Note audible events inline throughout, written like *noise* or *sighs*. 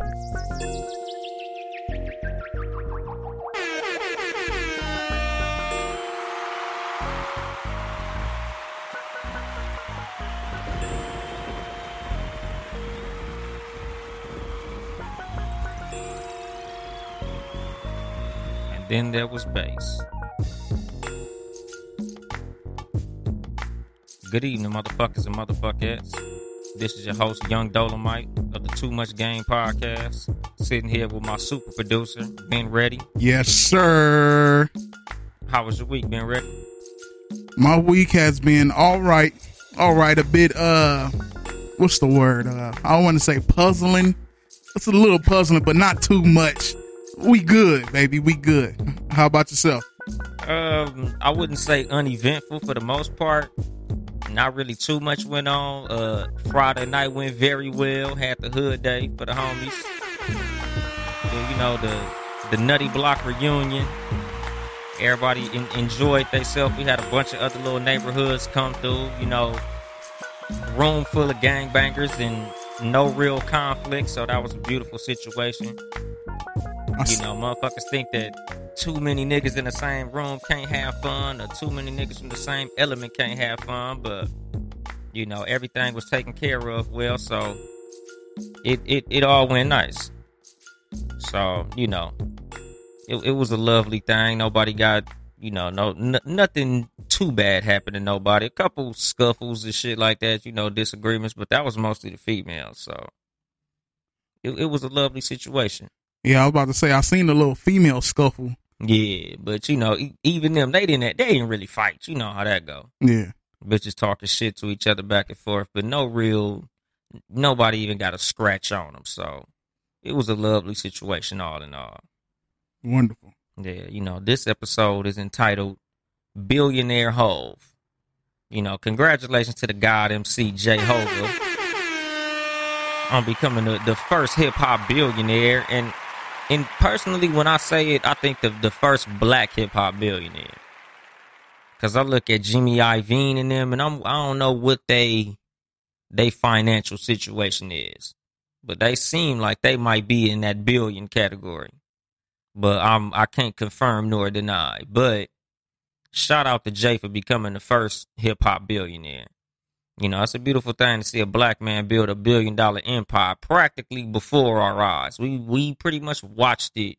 And then there was bass. Good evening, motherfuckers and motherfuckers. This is your host, Yung Dolemite of the Too Much Game podcast. Sitting here with my super producer, Ben Ready. Yes, sir. How was your week, Ben Ready? My week has been all right. All right, a bit uh what's the word? Uh I don't want to say puzzling. It's a little puzzling, but not too much. We good, baby. We good. How about yourself? Um, I wouldn't say uneventful for the most part. Not really too much went on. Uh, Friday night went very well. Had the hood day for the homies. You know the the Nutty Block reunion. Everybody en- enjoyed themselves. We had a bunch of other little neighborhoods come through. You know, room full of gangbangers and no real conflict. So that was a beautiful situation. You know, motherfuckers think that too many niggas in the same room can't have fun, or too many niggas from the same element can't have fun. But you know, everything was taken care of well, so it it, it all went nice. So you know, it, it was a lovely thing. Nobody got you know no n- nothing too bad happened to nobody. A couple scuffles and shit like that, you know, disagreements, but that was mostly the females. So it, it was a lovely situation. Yeah, I was about to say I seen a little female scuffle. Yeah, but you know, even them, they didn't, they didn't really fight. You know how that go. Yeah. Bitches talking shit to each other back and forth, but no real, nobody even got a scratch on them. So it was a lovely situation, all in all. Wonderful. Yeah, you know, this episode is entitled "Billionaire Hov." You know, congratulations to the God MC J Hova on becoming the, the first hip hop billionaire, and and personally, when I say it, I think the the first black hip hop billionaire. Cause I look at Jimmy Iovine and them, and I'm I don't know what they they financial situation is, but they seem like they might be in that billion category but I'm I can't confirm nor deny. But shout out to Jay for becoming the first hip hop billionaire. You know, it's a beautiful thing to see a black man build a billion dollar empire practically before our eyes. We we pretty much watched it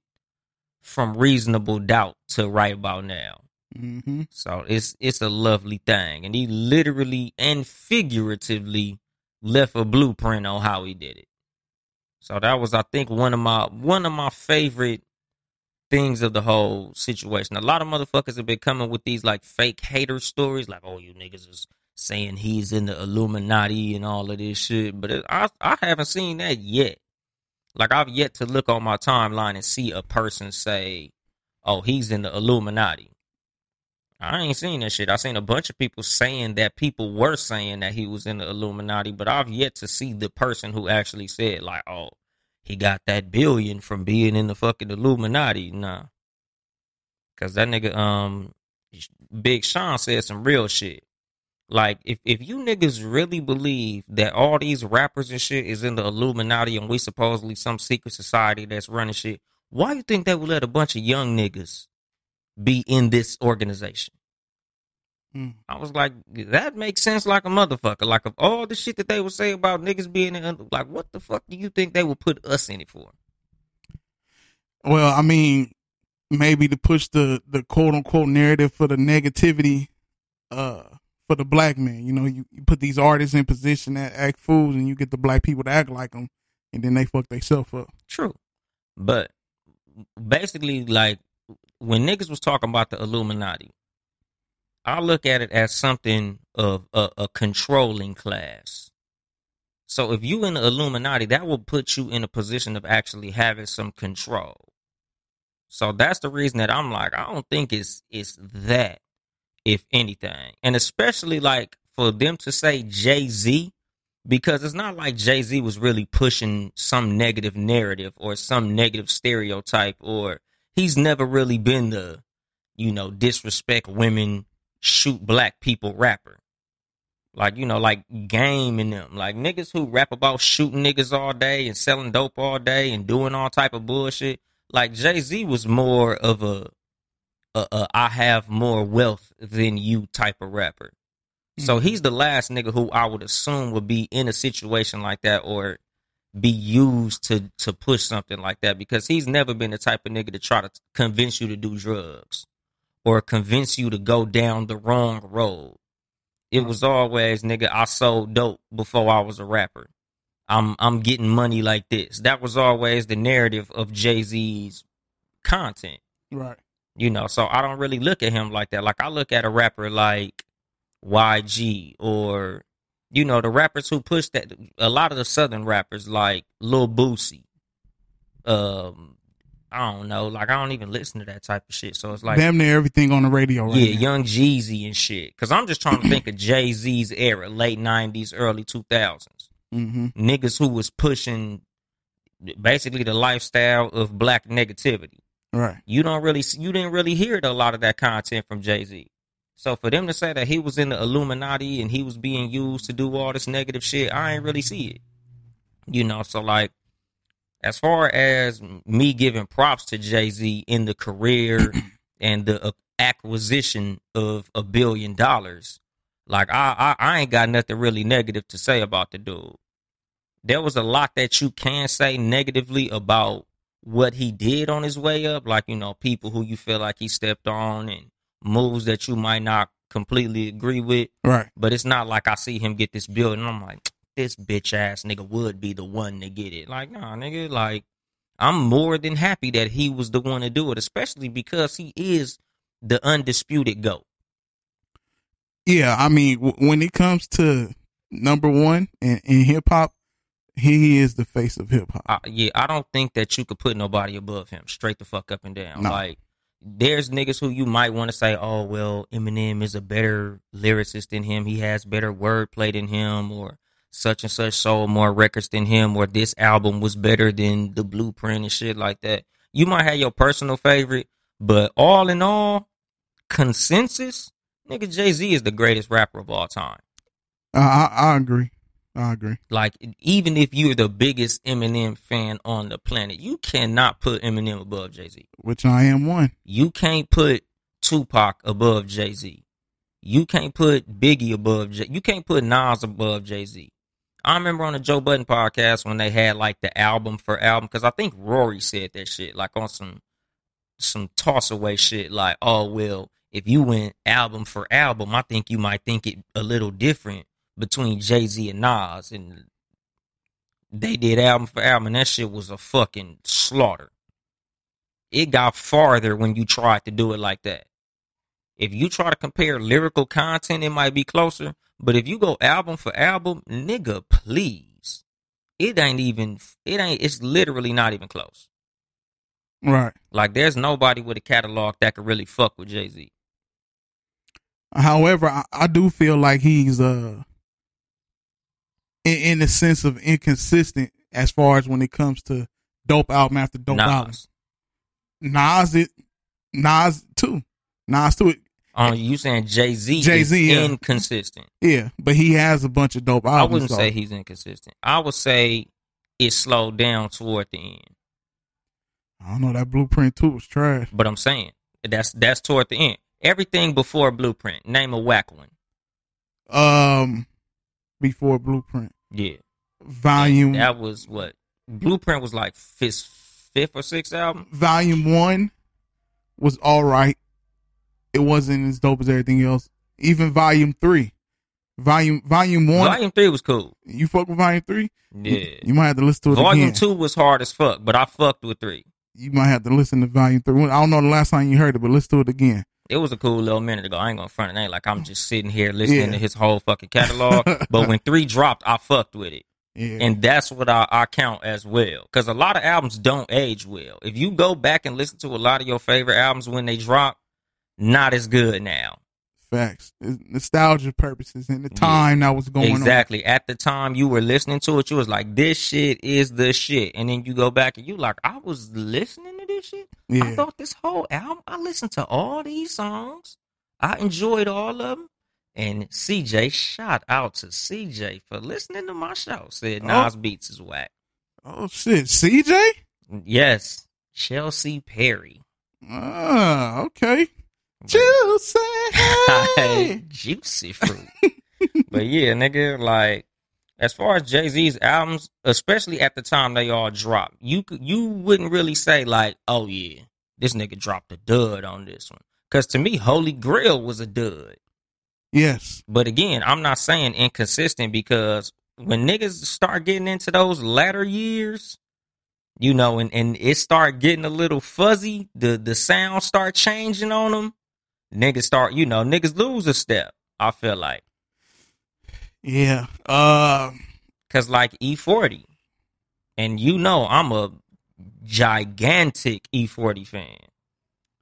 from reasonable doubt to right about now. hmm So it's it's a lovely thing, and he literally and figuratively left a blueprint on how he did it. So that was, I think, one of my one of my favorite things of the whole situation. A lot of motherfuckers have been coming with these like fake hater stories, like, "Oh, you niggas is saying he's in the Illuminati and all of this shit," but it, I I haven't seen that yet. Like I've yet to look on my timeline and see a person say, "Oh, he's in the Illuminati." I ain't seen that shit. I seen a bunch of people saying that people were saying that he was in the Illuminati, but I've yet to see the person who actually said like, "Oh, he got that billion from being in the fucking Illuminati." Nah, because that nigga, um, Big Sean said some real shit. Like, if if you niggas really believe that all these rappers and shit is in the Illuminati and we supposedly some secret society that's running shit, why you think they would let a bunch of young niggas be in this organization? Mm. I was like, that makes sense like a motherfucker. Like, of all the shit that they would say about niggas being in, like, what the fuck do you think they would put us in it for? Well, I mean, maybe to push the the quote unquote narrative for the negativity, uh, for the black man. You know, you, you put these artists in position that act fools, and you get the black people to act like them, and then they fuck themselves up. True. But basically, like, when niggas was talking about the Illuminati, I look at it as something of a, a controlling class. So if you in the Illuminati, that will put you in a position of actually having some control. So that's the reason that I'm like, I don't think it's it's that, if anything. And especially like for them to say Jay Z, because it's not like Jay Z was really pushing some negative narrative or some negative stereotype, or he's never really been the, you know, disrespect women, shoot black people rapper. Like, you know, like game in them. Like niggas who rap about shooting niggas all day and selling dope all day and doing all type of bullshit. Like Jay Z was more of a, a, a I have more wealth than you type of rapper. So mm-hmm. he's the last nigga who I would assume would be in a situation like that or be used to to push something like that because he's never been the type of nigga to try to convince you to do drugs or convince you to go down the wrong road. It was always nigga I sold dope before I was a rapper. I'm I'm getting money like this. That was always the narrative of Jay-Z's content. Right. You know, so I don't really look at him like that. Like I look at a rapper like YG or you know the rappers who push that. A lot of the southern rappers like Lil Boosie. Um, I don't know. Like I don't even listen to that type of shit. So it's like Damn near everything on the radio right yeah, now. Young Jeezy and shit. Because I'm just trying to think of Jay Z's era, late '90s, early 2000s. Mm-hmm. Niggas who was pushing basically the lifestyle of black negativity Right. you don't really you didn't really hear a lot of that content from Jay Z. So for them to say that he was in the Illuminati and he was being used to do all this negative shit, I ain't really see it. You know, so like as far as me giving props to Jay Z in the career *clears throat* and the uh, acquisition of a billion dollars, like I, I I ain't got nothing really negative to say about the dude. There was a lot that you can say negatively about what he did on his way up, like you know, people who you feel like he stepped on and moves that you might not completely agree with. Right. But it's not like I see him get this bill and I'm like, this bitch ass nigga would be the one to get it. Like, nah, nigga, like I'm more than happy that he was the one to do it, especially because he is the undisputed GOAT. Yeah, I mean, w- when it comes to number one in, in hip hop, he is the face of hip hop. Yeah, I don't think that you could put nobody above him, straight the fuck up and down. No. Like, there's niggas who you might want to say, oh well, Eminem is a better lyricist than him. He has better wordplay than him, or such and such sold more records than him, or this album was better than the Blueprint and shit like that. You might have your personal favorite, but all in all, consensus, nigga, Jay Z is the greatest rapper of all time. I, I, I agree. I agree. Like even if you're the biggest Eminem fan on the planet, you cannot put Eminem above Jay Z. Which I am one. You can't put Tupac above Jay Z. You can't put Biggie above Jay. You can't put Nas above Jay Z. I remember on the Joe Budden podcast when they had like the album for album because I think Rory said that shit like on some some toss away shit like oh well if you went album for album I think you might think it a little different between Jay Z and Nas and they did album for album and that shit was a fucking slaughter. It got farther when you tried to do it like that. If you try to compare lyrical content, it might be closer. But if you go album for album, nigga, please. It ain't even it ain't it's literally not even close. Right. Like there's nobody with a catalog that could really fuck with Jay Z. However, I, I do feel like he's uh in, in the sense of inconsistent as far as when it comes to dope album after dope album. Nas. Nas it Nas too. Nas too. Oh, you saying Jay Z Jay-Z, yeah. inconsistent. Yeah, but he has a bunch of dope albums. I wouldn't so- say he's inconsistent. I would say it slowed down toward the end. I don't know. That blueprint too was trash. But I'm saying that's that's toward the end. Everything before Blueprint. Name a whack one. Um, before blueprint, Yeah. volume That was what Blueprint was like fifth, fifth or sixth album. volume one was all right. It wasn't as dope as everything else. Even volume three, volume volume one. Volume three was cool. you fuck with volume three? Yeah. You might have to listen to it Volume again. two was hard as fuck, but I fucked with three. You might have to listen to volume three. I don't know the last time you heard it, but listen to it again. It was a cool little minute ago. I ain't gonna front it ain't like I'm just sitting here listening Yeah. to his whole fucking catalog. *laughs* but when three dropped, I fucked with it. Yeah. And that's what I, I count as well. Because a lot of albums don't age well. If you go back and listen to a lot of your favorite albums when they drop, not as good now. Facts. Nostalgia purposes and the time that was going on. exactly. At the time you were listening to it, you was like, this shit is the shit. And then you go back and you like, I was listening to this shit. Yeah. I thought this whole album, I listened to all these songs. I enjoyed all of them. And CJ, shout out to CJ for listening to my show. Said Oh. Nas Beats is whack. Oh shit. CJ? Yes, Chelsea Perry. Ah, okay. Juicy. *laughs* Juicy fruit. but yeah, nigga, like as far as Jay Z's albums, especially at the time they all dropped, you you wouldn't really say like, oh yeah, this nigga dropped a dud on this one. Cause to me, Holy Grail was a dud. yes. But again, I'm not saying inconsistent because when niggas start getting into those latter years, you know, and, and it start getting a little fuzzy, the the sound start changing on them. Niggas start, you know, niggas lose a step. I feel like Yeah. Uh because like E40, and you know, I'm a gigantic E40 fan.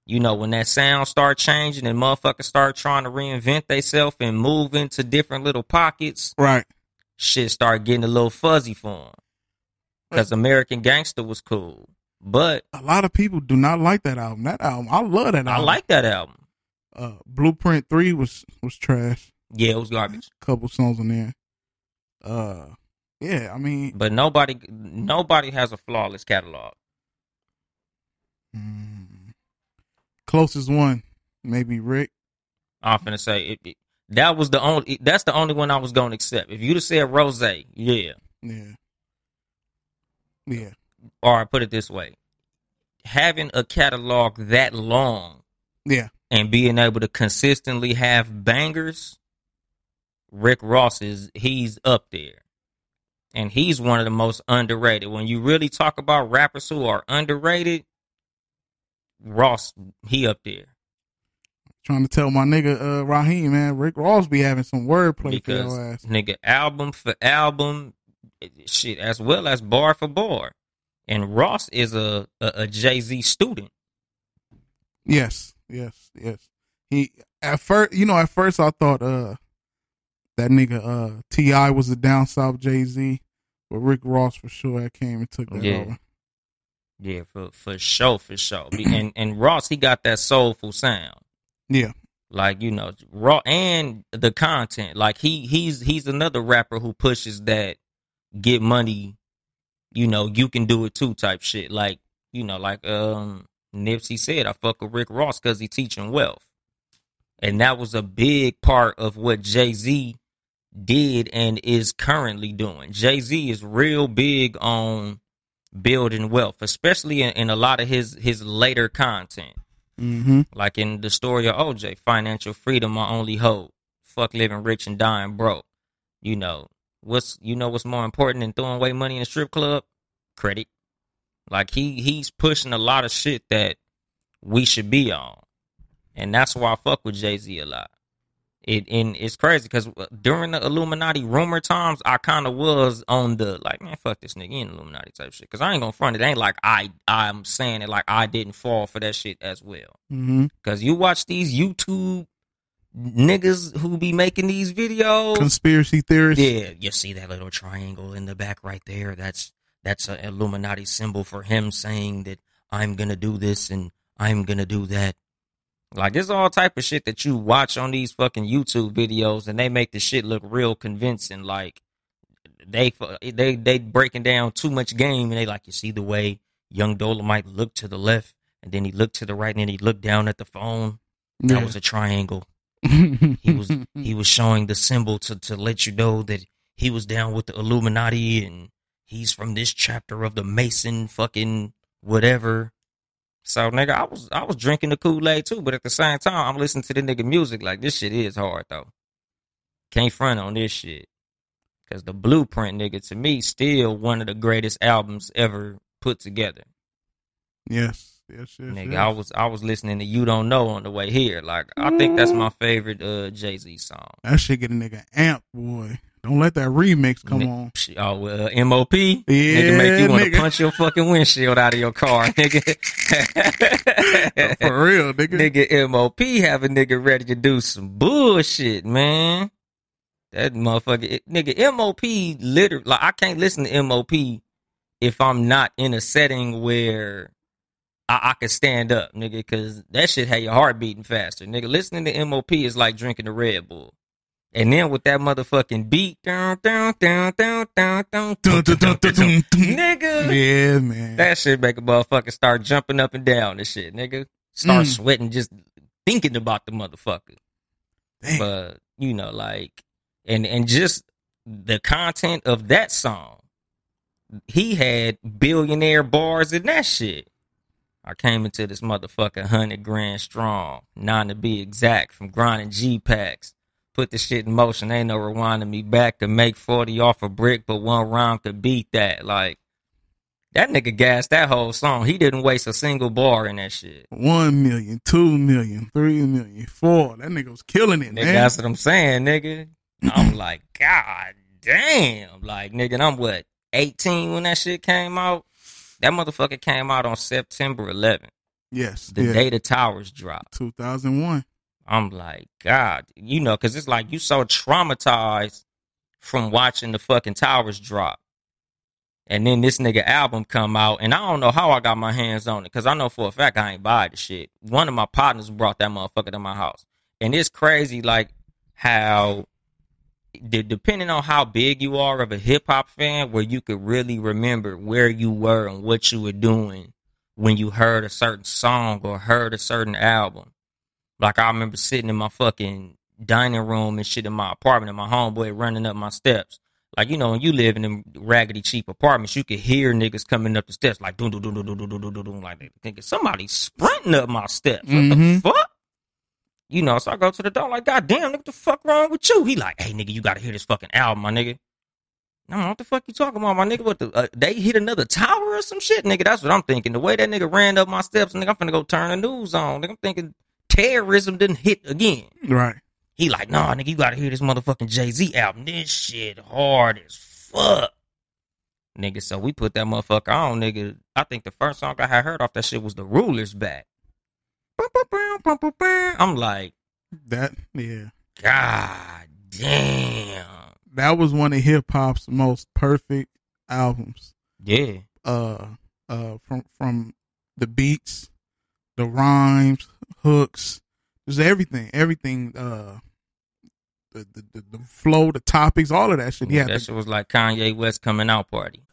You know, when that sound start changing and motherfuckers start trying to reinvent themselves and move into different little pockets, right. shit start getting a little fuzzy for him. Because American Gangster was cool. But A lot of people do not like that album. That album, I love that album. I like that album. Uh Blueprint 3 was was trash. Yeah, it was garbage. Couple songs in there. Uh yeah, I mean But nobody nobody has a flawless catalog. mm, closest one maybe Rick. I'm finna say it, it- that was the only that's the only one I was gonna accept. If you'd have said Ross, yeah. Yeah. Yeah. Or I put it this way. Having a catalog that long Yeah. And being able to consistently have bangers, Rick Ross is he's up there. And he's one of the most underrated. When you really talk about rappers who are underrated, Ross, he up there. Trying to tell my nigga uh Raheem, man, Rick Ross be having some wordplay for Because your ass. nigga, album for album, shit, as well as bar for bar. And Ross is a a, a Jay Z student. Yes, yes, yes. He at first, you know, at first I thought uh that nigga uh T.I. was the down south Jay Z, but Rick Ross for sure that came and took that Yeah. over. Yeah, for for sure, for sure. and and Ross, he got that soulful sound. Yeah, like you know raw and the content like he he's he's another rapper who pushes that get money you know you can do it too type shit like you know like um nipsey said i fuck with rick ross because he teaching wealth and that was a big part of what jay-z did and is currently doing jay-z is real big on building wealth especially in, in a lot of his his later content mm-hmm. like in the story of OJ, financial freedom, my only hope. Fuck living rich and dying broke. You know what's you know what's more important than throwing away money in a strip club? Credit. Like he he's pushing a lot of shit that we should be on, and that's why I fuck with Jay Z a lot. It and it's crazy because during the Illuminati rumor times, I kind of was on the like, man, fuck this nigga in Illuminati type shit. Because I ain't gonna front it. Ain't like I I'm saying it like I didn't fall for that shit as well. Mm-hmm. Cause you watch these YouTube niggas who be making these videos. Conspiracy theorists. Yeah, you see that little triangle in the back right there. That's that's an Illuminati symbol for him saying that I'm gonna do this and I'm gonna do that. Like it's all type of shit that you watch on these fucking YouTube videos, and they make the shit look real convincing. Like they they they breaking down too much game, and they like you see the way Yung Dolemite looked to the left, and then he looked to the right, and then he looked down at the phone. That was a triangle *laughs* he was he was showing the symbol to to let you know that he was down with the Illuminati and he's from this chapter of the Mason fucking whatever. So nigga, I was I was drinking the Kool Aid too, but at the same time, I'm listening to the nigga music like this shit is hard though. Can't front on this shit because the Blueprint nigga to me still one of the greatest albums ever put together. yes, yes, yes. Nigga, yes. I was I was listening to You Don't Know on the way here. Like I think that's my favorite uh Jay Z song. That shit get a nigga amp, boy. Don't let that remix come on. Oh well, MOP. Yeah, nigga make you want to punch your fucking windshield out of your car, *laughs* nigga. For real, nigga. nigga MOP have a nigga ready to do some bullshit, man. That motherfucker, nigga MOP literally like I can't listen to MOP if I'm not in a setting where I, I can stand up, nigga, because that shit had your heart beating faster, nigga. Listening to MOP is like drinking a Red Bull. And then with that motherfucking beat, down, down, down, down, down, down, nigga, Yeah, man. that shit make a motherfucker start jumping up and down and shit, nigga. Start Mm. sweating just thinking about the motherfucker. Damn. But you know, like, and and just the content of that song, he had billionaire bars in that shit. I came into this motherfucker hundred grand strong, nine to be exact, from grinding G packs. Put the shit in motion. Ain't no rewinding me back to make forty off a brick, but one round could beat that. Like that nigga gassed that whole song. He didn't waste a single bar in that shit. One million, two million, three million, four. That nigga was killing it, Nigga, man. that's what I'm saying, nigga. *clears throat* I'm like, God damn. Like, nigga, I'm what, 18 when that shit came out? That motherfucker came out on September 11th, yes. the yeah. day the towers dropped. 2001. I'm like, God, you know, because it's like you so traumatized from watching the fucking towers drop. And then this nigga album come out, and I don't know how I got my hands on it, because I know for a fact I ain't buy the shit. One of my partners brought that motherfucker to my house. And it's crazy, like, how, de- depending on how big you are of a hip hop fan, where you could really remember where you were and what you were doing when you heard a certain song or heard a certain album. Like I remember sitting in my fucking dining room and shit in my apartment and my homeboy running up my steps. Like, you know, when you live in them raggedy cheap apartments, you could hear niggas coming up the steps like doom doom doom doom doom doom doom doom doom like they thinking somebody's sprinting up my steps. What the Mhm. fuck? You know, so I go to the door like, God damn, nigga, what the fuck wrong with you? He like, hey nigga, you gotta hear this fucking album, my nigga. No, what the fuck you talking about, my nigga? What the uh, they hit another tower or some shit, nigga? That's what I'm thinking. The way that nigga ran up my steps, nigga, I'm finna go turn the news on. Nigga, I'm thinking terrorism didn't hit again. Right. He like, nah, nigga, you gotta hear this motherfucking Jay Z album. This shit hard as fuck. Nigga, so we put that motherfucker on, nigga. I think the first song I had heard off that shit was The Ruler's Back. I'm like, That, yeah. God damn. That was one of hip hop's most perfect albums. Yeah. Uh, uh, from, from the beats, the rhymes, hooks, just everything, everything, uh, the, the, the, the flow, the topics, all of that shit. Yeah. that shit was like Kanye West coming out party.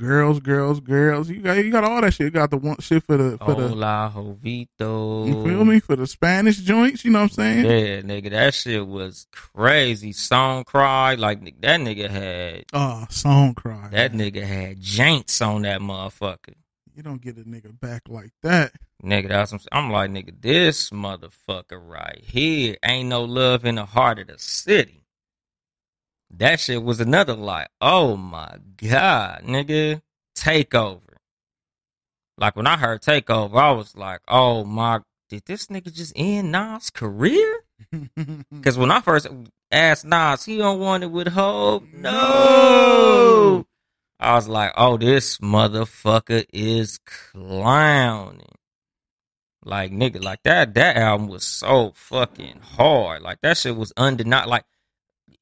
Girls, girls, girls. You got, you got all that shit. You got the one shit for the, for the, Hola, Hovito. you feel me? For the Spanish joints, you know what I'm saying? Yeah, nigga, that shit was crazy. Song cry, like that nigga had Oh, song cry. that nigga had janks on that motherfucker. You don't get a nigga back like that. Nigga, that's what I'm, I'm like, nigga, this motherfucker right here ain't no love in the heart of the city. That shit was another like, oh my god, nigga, takeover. Like when I heard takeover, I was like, oh my, did this nigga just end Nas' career? *laughs* Because when I first asked Nas, he don't want it with Hov. No. I was like, oh, this motherfucker is clowning. Like nigga, like that that album was so fucking hard. Like that shit was undeniable. Like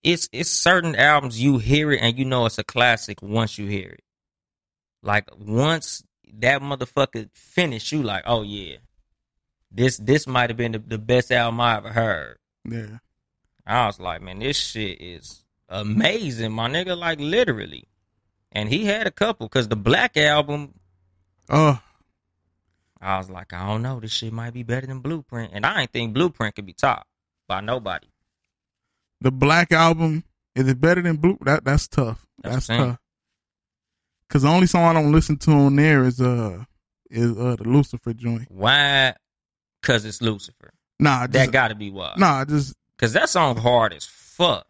it's it's certain albums you hear it and you know it's a classic once you hear it. Like once that motherfucker finished, you like, oh yeah, this this might have been the, the best album I ever heard. Yeah. I was like, man, this shit is amazing, my nigga. Like literally, and he had a couple because the Black album. Oh, I was like, I don't know, this shit might be better than Blueprint, and I ain't think Blueprint could be top by nobody. The Black album is it better than Blue? That that's tough. That's That's, what I'm saying. tough. Cause the only song I don't listen to on there is uh is uh the Lucifer joint. Why? Cause it's Lucifer. Nah, I That got to be why. nah, just Cause that song hard as fuck.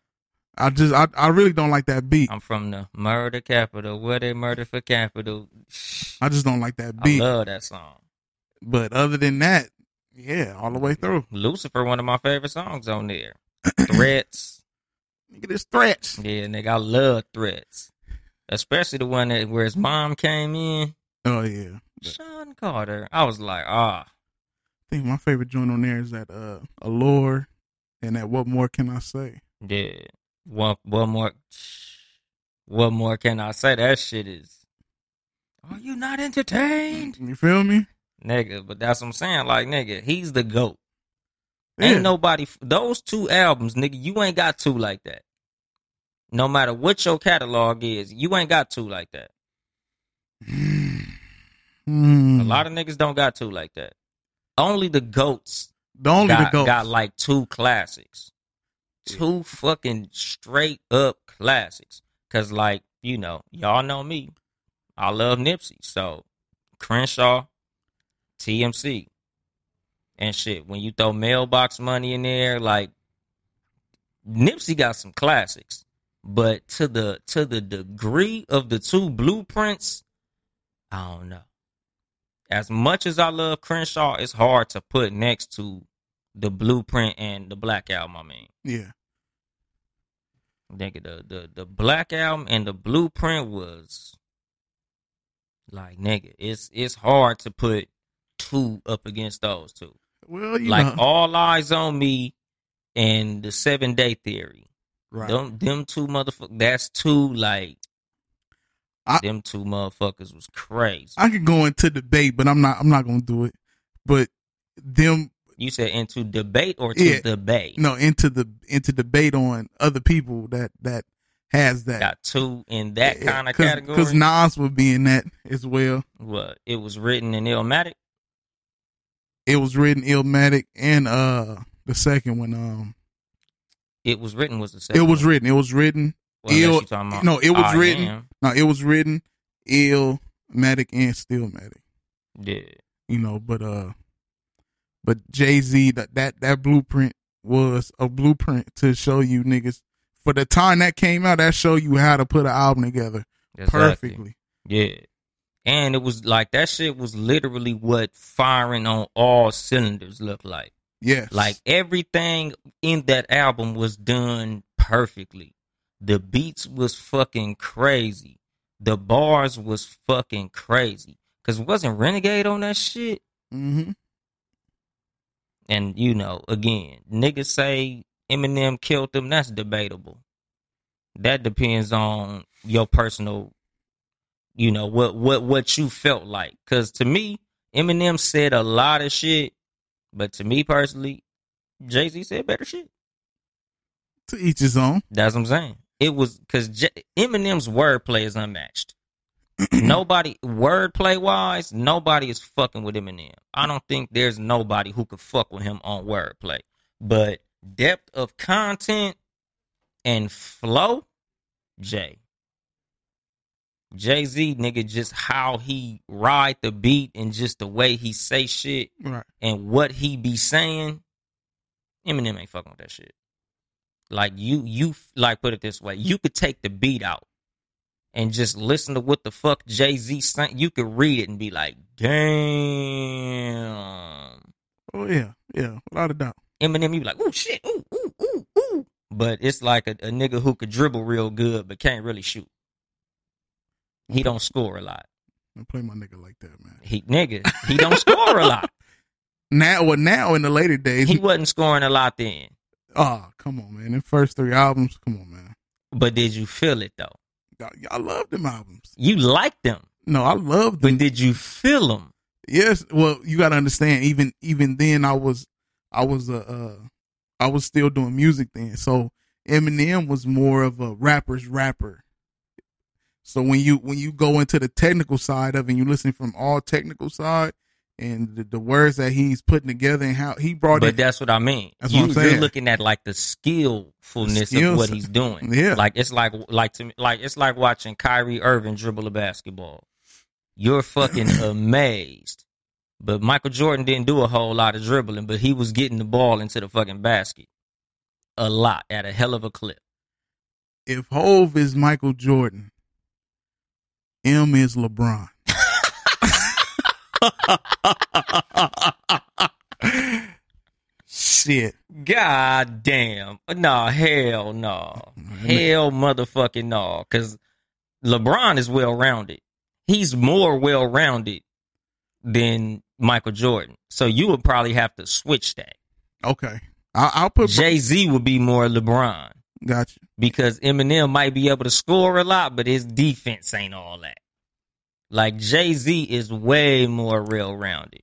I just I, I really don't like that beat. I'm from the murder capital, where they murder for capital. I just don't like that I beat. love that song. But other than that, yeah, all the way through. Lucifer, one of my favorite songs on there. Threats. Look at this threats. Yeah, nigga, I love threats. Especially the one that where his mom came in. Oh yeah. But Sean Carter. I was like, ah, I think my favorite joint on there is that uh Allure and that What More Can I Say? yeah. One, one more. What more can I say? That shit is. Are you not entertained, You feel me? nigga? But that's what I'm saying. Like, nigga, he's the goat. Yeah. Ain't nobody. Those two albums, nigga, you ain't got two like that. No matter what your catalog is, you ain't got two like that. Mm. *sighs* A lot of niggas don't got two like that. Only the goats the only got, the goats. got like two classics. Two fucking straight up classics. Cause like, you know, y'all know me. I love Nipsey. So Crenshaw, TMC. And shit. When you throw mailbox money in there, like Nipsey got some classics. But to the to the degree of the two blueprints, I don't know. As much as I love Crenshaw, it's hard to put next to the blueprint and the black album, I mean. yeah. Nigga, the, the the black album and the blueprint was like nigga, it's it's hard to put two up against those two. Well, you like know. all eyes on me and the seven day theory. right. Them them two motherfuckers that's two like I- them two motherfuckers was crazy. I could go into debate, but I'm not I'm not gonna do it. But them you said into debate or to Yeah. debate? no into the into debate on other people that that has that Got two in that kind of category. because Nas would be in that as well. what? It was written in Illmatic? It was written Illmatic and uh the second one um It was written was the it was one. written it was written Well, Ill- you talking about no, it was I written- Am. no it was written Illmatic and Stillmatic Yeah. you know but uh but Jay Z that that that blueprint was a blueprint to show you niggas for the time that came out that show you how to put an album together Exactly. perfectly Yeah. And it was like that shit was literally what firing on all cylinders looked like. yes Like everything in that album was done perfectly. The beats was fucking crazy. The bars was fucking crazy. Cause wasn't Renegade on that shit? Mm-hmm. And you know, again, niggas say Eminem killed them. That's debatable. That depends on your personal, you know, what what what you felt like. Cause to me, Eminem said a lot of shit, but to me personally, Jay Z said better shit. to each his own That's what I'm saying. It was because J- Eminem's wordplay is unmatched. *clears throat* nobody wordplay wise, nobody is fucking with Eminem. I don't think there's nobody who could fuck with him on wordplay. But depth of content and flow, Jay. Jay Z, nigga, just how he ride the beat and just the way he say shit right and what he be saying, Eminem ain't fucking with that shit. Like you, you like put it this way: you could take the beat out and just listen to what the fuck Jay Z saying. You could read it and be like, "Damn." oh yeah yeah without a doubt Eminem, you be like, "Ooh shit, ooh ooh ooh ooh," but it's like a, a nigga who could dribble real good but can't really shoot. He don't score a lot. I play my nigga like that man He nigga, he don't *laughs* score a lot. now well now in the later days He wasn't scoring a lot then. oh come on man the first three albums come on man But did you feel it though? y'all, y'all love them albums You liked them. No, I love them. But did you feel them? Yes. Well, you got to understand. Even even then, I was I was a uh, I was still doing music then. So Eminem was more of a rapper's rapper. So when you when you go into the technical side of it, and you listen from all technical side and the, the words that he's putting together and how he brought But it. that's what I mean. That's you, what I'm saying. You're looking at like the skillfulness The of what he's doing. Yeah. Like it's like like to me like it's like watching Kyrie Irving dribble a basketball. You're fucking *laughs* amazed. But Michael Jordan didn't do a whole lot of dribbling, but he was getting the ball into the fucking basket. A lot at a hell of a clip. If Hov is Michael Jordan, Em is LeBron. *laughs* Shit. God damn. No, hell no. Mm-hmm. Hell motherfucking no. Cause LeBron is well rounded. He's more well rounded than Michael Jordan. So you would probably have to switch that. Okay. I, I'll put. Jay Z would be more LeBron Gotcha. because Eminem might be able to score a lot, but his defense ain't all that. Like Jay Z is way more well rounded.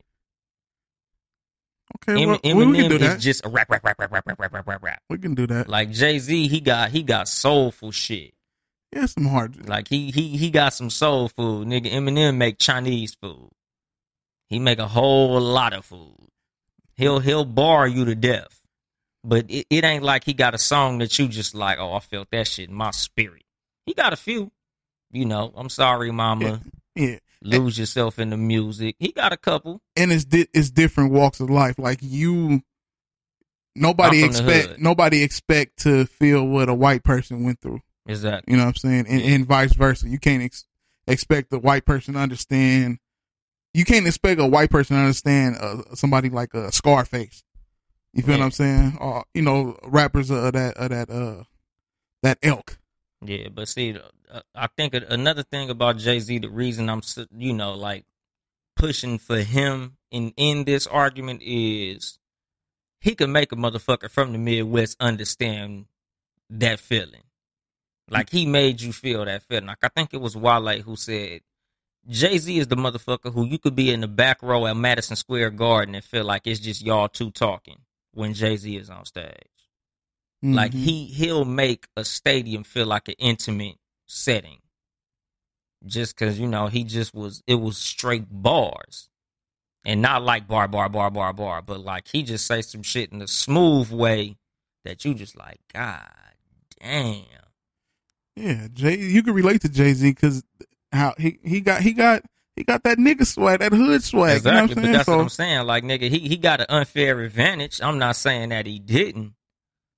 Okay. Em- well, we can Eminem do is that. just a rap, rap, rap, rap, rap, rap, rap, rap, rap, rap. we can do that. Like Jay Z, he got he got soulful shit. yeah, some hard. Like he he he got some soul food. Nigga Eminem make Chinese food. He make a whole lot of food. He'll he'll bar you to death. But it, it ain't like he got a song that you just like, oh, I felt that shit in my spirit. He got a few. You know, I'm sorry, mama. Yeah. Lose yourself in the music. He got a couple. and it's di- it's different walks of life. Like you, nobody I'm from the expect nobody expect to feel what a white person went through. Exactly. You know what I'm saying, and, and vice versa. You can't ex- expect the white person to understand. You can't expect a white person to understand uh, somebody like a Scarface. You feel Yeah. what I'm saying? Or you know, rappers of that of that uh that elk. Yeah, but see, uh, I think another thing about Jay Z, the reason I'm, you know, like pushing for him in in this argument is he could make a motherfucker from the Midwest understand that feeling. Like he made you feel that feeling. Like I think it was Wale who said, Jay Z is the motherfucker who you could be in the back row at Madison Square Garden and feel like it's just y'all two talking when Jay Z is on stage. Like Mhm. he he'll make a stadium feel like an intimate setting. Just cause you know he just was it was straight bars. And not like bar bar bar bar bar, but like he just say some shit in a smooth way that you just like, God damn. Yeah, Jay, you can relate to Jay Z because how he he got he got he got that nigga swag, that hood swag. Exactly, You know but what I'm saying? that's So what I'm saying. Like nigga, he he got an unfair advantage. I'm not saying that he didn't,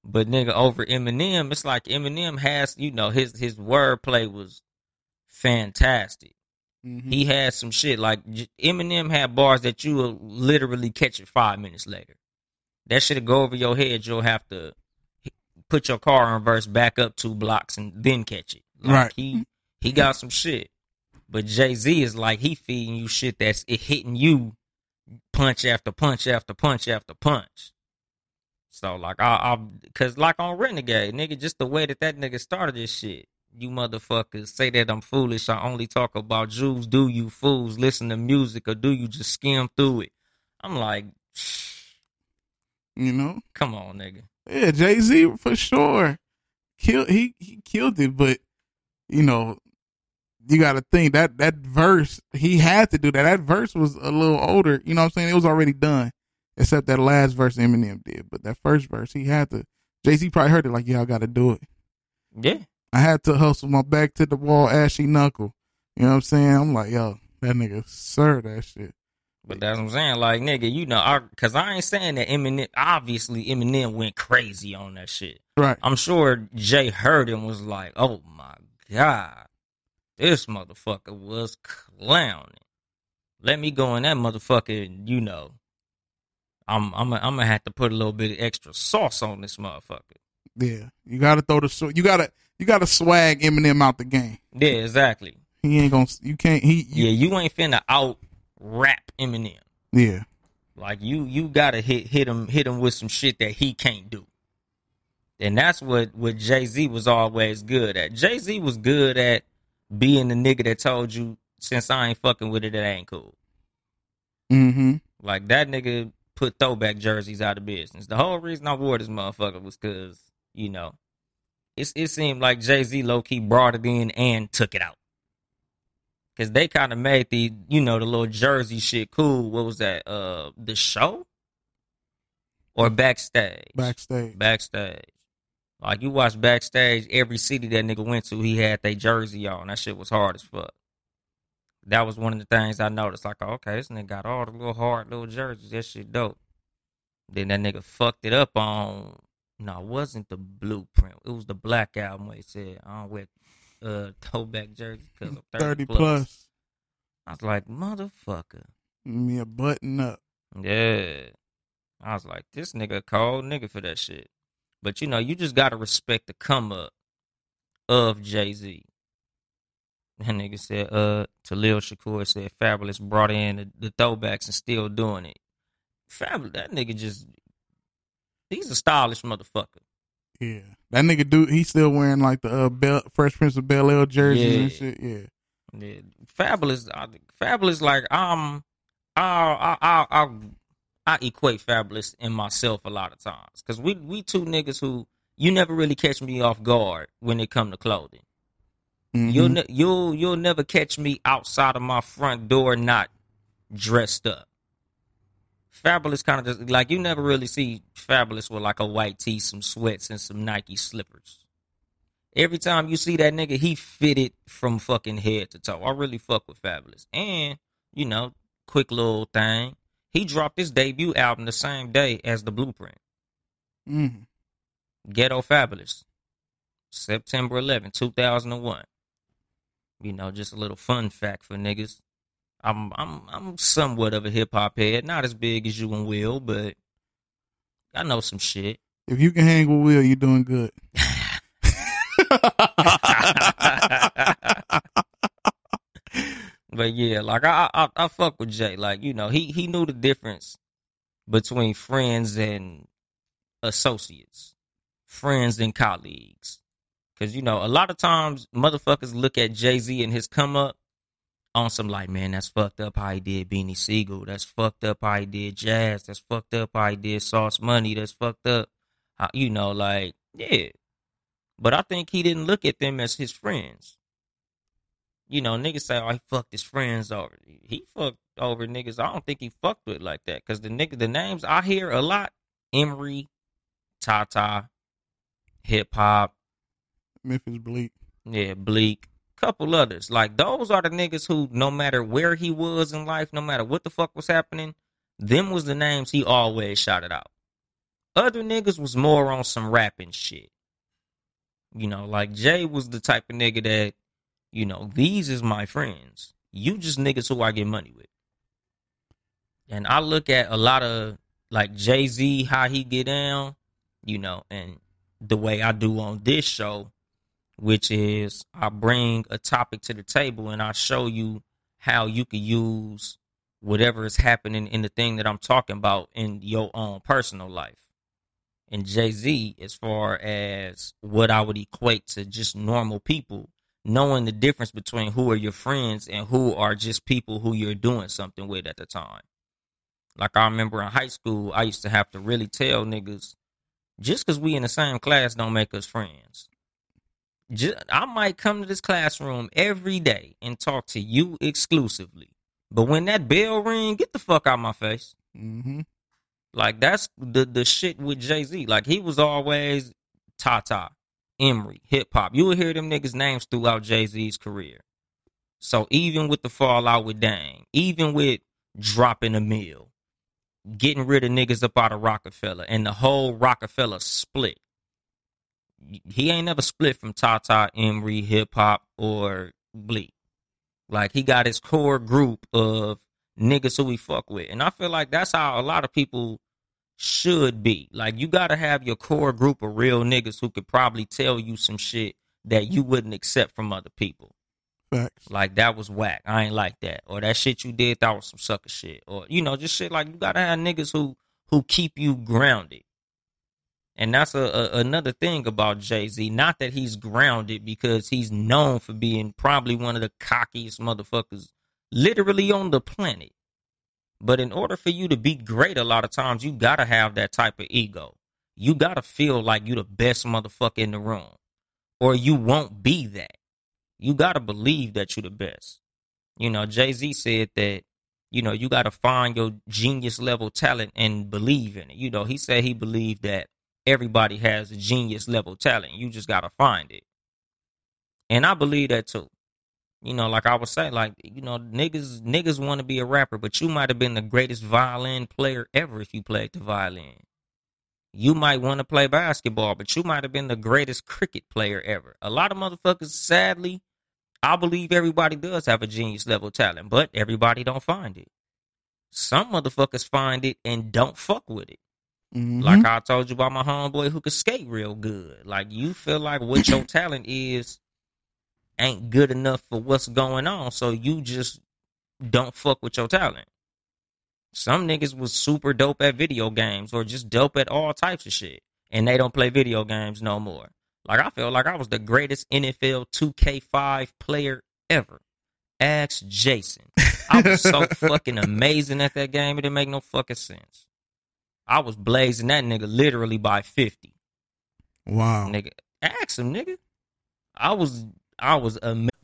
but nigga over Eminem, it's like Eminem has you know his his wordplay was fantastic. mhm. He had some shit like Eminem had bars that you will literally catch it five minutes later. That shit'll go over your head. You'll have to put your car in reverse, back up two blocks, and then catch it. Like Right. He he got some shit. But Jay Z is like he feeding you shit that's it hitting you punch after punch after punch after punch. So like I, I, cause like on Renegade, nigga, just the way that that nigga started this shit. You motherfuckers say that I'm foolish. I only talk about Jews. Do you fools listen to music or do you just skim through it? I'm like, you know, come on, nigga. yeah, Jay Z for sure. Kill he he killed it, but you know, you got to think that that verse he had to do that. That verse was a little older. You know what I'm saying? It was already done, except that last verse Eminem did. But that first verse he had to. Jay Z probably heard it like, yeah, I got to do it. Yeah, I had to hustle my back to the wall, ashy knuckle. You know what I'm saying? I'm like, yo, that nigga, sir, that shit. but that's what I'm saying. Like, nigga, you know, I, cause I ain't saying that Eminem. Obviously, Eminem went crazy on that shit. Right. I'm sure Jay heard and was like, "Oh my god, this motherfucker was clowning." Let me go in that motherfucker, and you know, I'm I'm I'm gonna have to put a little bit of extra sauce on this motherfucker. Yeah. You got to throw the, you got to, you got to swag Eminem out the game. Yeah, exactly. He ain't gonna, you can't, he, you, Yeah, you ain't finna out rap Eminem. yeah. Like you you gotta hit hit him hit him with some shit that he can't do. And that's what what Jay Z was always good at. Jay Z was good at being the nigga that told you since I ain't fucking with it, it ain't cool. Mm-hmm. Like that nigga put throwback jerseys out of business. The whole reason I wore this motherfucker was because you know, it's it seemed like Jay Z low key brought it in and took it out. Cause they kind of made the you know the little jersey shit cool. What was that? Uh, the show or backstage? Backstage. Backstage. Like you watch backstage, every city that nigga went to, he had their jersey on. That shit was hard as fuck. That was one of the things I noticed. Like, okay, this nigga got all the little hard little jerseys. That shit dope. Then that nigga fucked it up on. No, it wasn't the blueprint. It was the black album. Where he said, "I don't wear uh throwback jerseys because I'm 30, 30 plus. plus. I was like, motherfucker. Me a button up. Yeah. I was like, this nigga cold nigga for that shit. But you know, you just gotta respect the come up of Jay Z. That nigga said, uh, Talil Shakur said Fabolous brought in the, the throwbacks and still doing it. Fabolous, that nigga just he's a stylish motherfucker. Yeah. That nigga do he still wearing like the uh Bel- Fresh Prince of Bel Air jerseys and Yeah. shit. Yeah. Yeah, Fabolous, I, Fabolous, like um, I, I, I, I, I equate Fabolous and myself a lot of times because we we two niggas who you never really catch me off guard when it come to clothing. Mhm. You'll ne- you'll you'll never catch me outside of my front door not dressed up. Fabolous kind of just like you never really see Fabolous with like a white tee, some sweats, and some Nike slippers. Every time you see that nigga, he fitted from fucking head to toe. I really fuck with Fabolous. And, you know, quick little thing. He dropped his debut album the same day as the Blueprint. Mhm. Ghetto Fabolous. September 11, 2001. You know, just a little fun fact for niggas. I'm I'm I'm somewhat of a hip hop head, not as big as you and Will, but I know some shit. If you can hang with Will, you're doing good. *laughs* *laughs* but yeah, like I, I I fuck with Jay. Like you know, he he knew the difference between friends and associates, friends and colleagues. Cause you know, a lot of times motherfuckers look at Jay Z and his come up on some like, man, that's fucked up how he did Beanie Sigel. That's fucked up how he did Jaz. That's fucked up how he did Sauce Money. That's fucked up. How, you know, like yeah. But I think he didn't look at them as his friends. You know, niggas say, oh, he fucked his friends over. He fucked over niggas. I don't think he fucked with like that. Cause the nigga, the names I hear a lot, Emory, Tata, hip hop, Memphis Bleek. yeah, Bleek, couple others. Like those are the niggas who, no matter where he was in life, no matter what the fuck was happening, them was the names he always shouted out. Other niggas was more on some rapping shit. You know, like Jay was the type of nigga that, you know, these is my friends. You just niggas who I get money with. And I look at a lot of like Jay Z, how he get down, you know, and the way I do on this show, which is I bring a topic to the table and I show you how you can use whatever is happening in the thing that I'm talking about in your own personal life. And Jay Z, as far as what I would equate to just normal people, knowing the difference between who are your friends and who are just people who you're doing something with at the time. Like I remember in high school, I used to have to really tell niggas, just because we in the same class don't make us friends. Just, I might come to this classroom every day and talk to you exclusively. But when that bell ring, get the fuck out my face. Mm-hmm. Like that's the the shit with Jay Z. Like he was always Ty Ty, Emory, hip hop. You will hear them niggas' names throughout Jay Z's career. So even with the fallout with Dame, even with dropping a mill, getting rid of niggas up out of Roc-A-Fella, and the whole Roc-A-Fella split. He ain't never split from Ty Ty, Emery, hip hop, or Bleek. Like he got his core group of niggas who we fuck with. And I feel like that's how a lot of people should be. Like you gotta have your core group of real niggas who could probably tell you some shit that you wouldn't accept from other people. Facts. Like that was whack. I ain't like that. Or that shit you did that was some sucker shit. Or you know, just shit like you gotta have niggas who who keep you grounded. And that's a, a another thing about Jay Z. Not that he's grounded because he's known for being probably one of the cockiest motherfuckers literally on the planet. But in order for you to be great, a lot of times you gotta have that type of ego. You gotta feel like you're the best motherfucker in the room, or you won't be that. You gotta believe that you're the best. You know, Jay Z said that. You know, you gotta find your genius level talent and believe in it. You know, he said he believed that everybody has a genius level talent. You just gotta find it. And I believe that too. You know, like I was saying, like, you know, niggas niggas want to be a rapper, but you might have been the greatest violin player ever if you played the violin. You might want to play basketball, but you might have been the greatest cricket player ever. A lot of motherfuckers, sadly, I believe everybody does have a genius level talent, but everybody don't find it. Some motherfuckers find it and don't fuck with it. Mhm. Like I told you about my homeboy who could skate real good. Like you feel like what your talent is ain't good enough for what's going on, so you just don't fuck with your talent. Some niggas was super dope at video games or just dope at all types of shit, and they don't play video games no more. Like I feel like I was the greatest NFL 2K5 player ever. Ask Jason. I was so *laughs* fucking amazing at that game. It didn't make no fucking sense. I was blazing that nigga literally by 50. wow. Nigga, ask him, nigga. I was, I was amazing.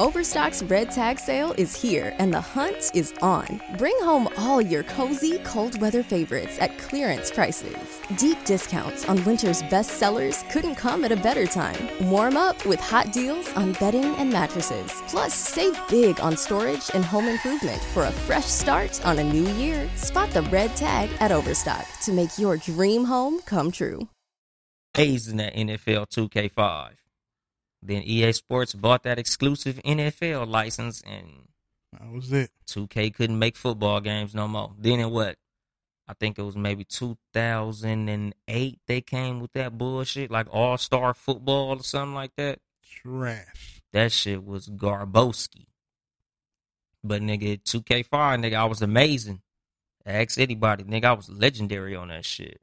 Overstock's red tag sale is here and the hunt is on. Bring home all your cozy, cold weather favorites at clearance prices. Deep discounts on winter's best sellers couldn't come at a better time. Warm up with hot deals on bedding and mattresses. Plus, save big on storage and home improvement for a fresh start on a new year. Spot the red tag at Overstock to make your dream home come true. A's in that NFL 2K5. Then EA Sports bought that exclusive NFL license, and That was it. 2K couldn't make football games no more. Then in what? I think it was maybe 2008 they came with that bullshit, like All Star Football or something like that. Trash. That shit was Garboski. But nigga, 2K5, nigga, I was amazing. Ask anybody, nigga, I was legendary on that shit.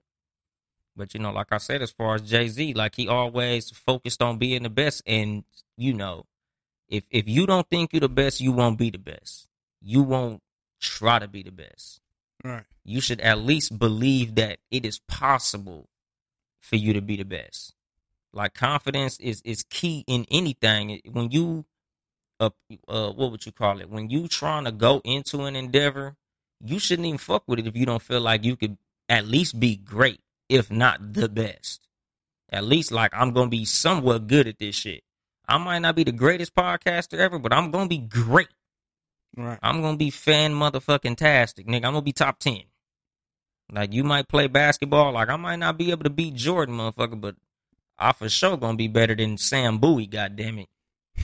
But you know, like I said, as far as Jay Z, like he always focused on being the best. And you know, if if you don't think you're the best, you won't be the best. You won't try to be the best. Right. You should at least believe that it is possible for you to be the best. Like confidence is is key in anything. When you uh, uh what would you call it? When you trying to go into an endeavor, you shouldn't even fuck with it if you don't feel like you could at least be great, if not the best. At least like I'm gonna be somewhat good at this shit. I might not be the greatest podcaster ever, but I'm gonna be great. Right. I'm gonna be fan motherfucking tastic, nigga. I'm gonna be top ten. Like you might play basketball, like I might not be able to beat Jordan, motherfucker, but I for sure gonna be better than Sam Bowie, goddamn it. *laughs*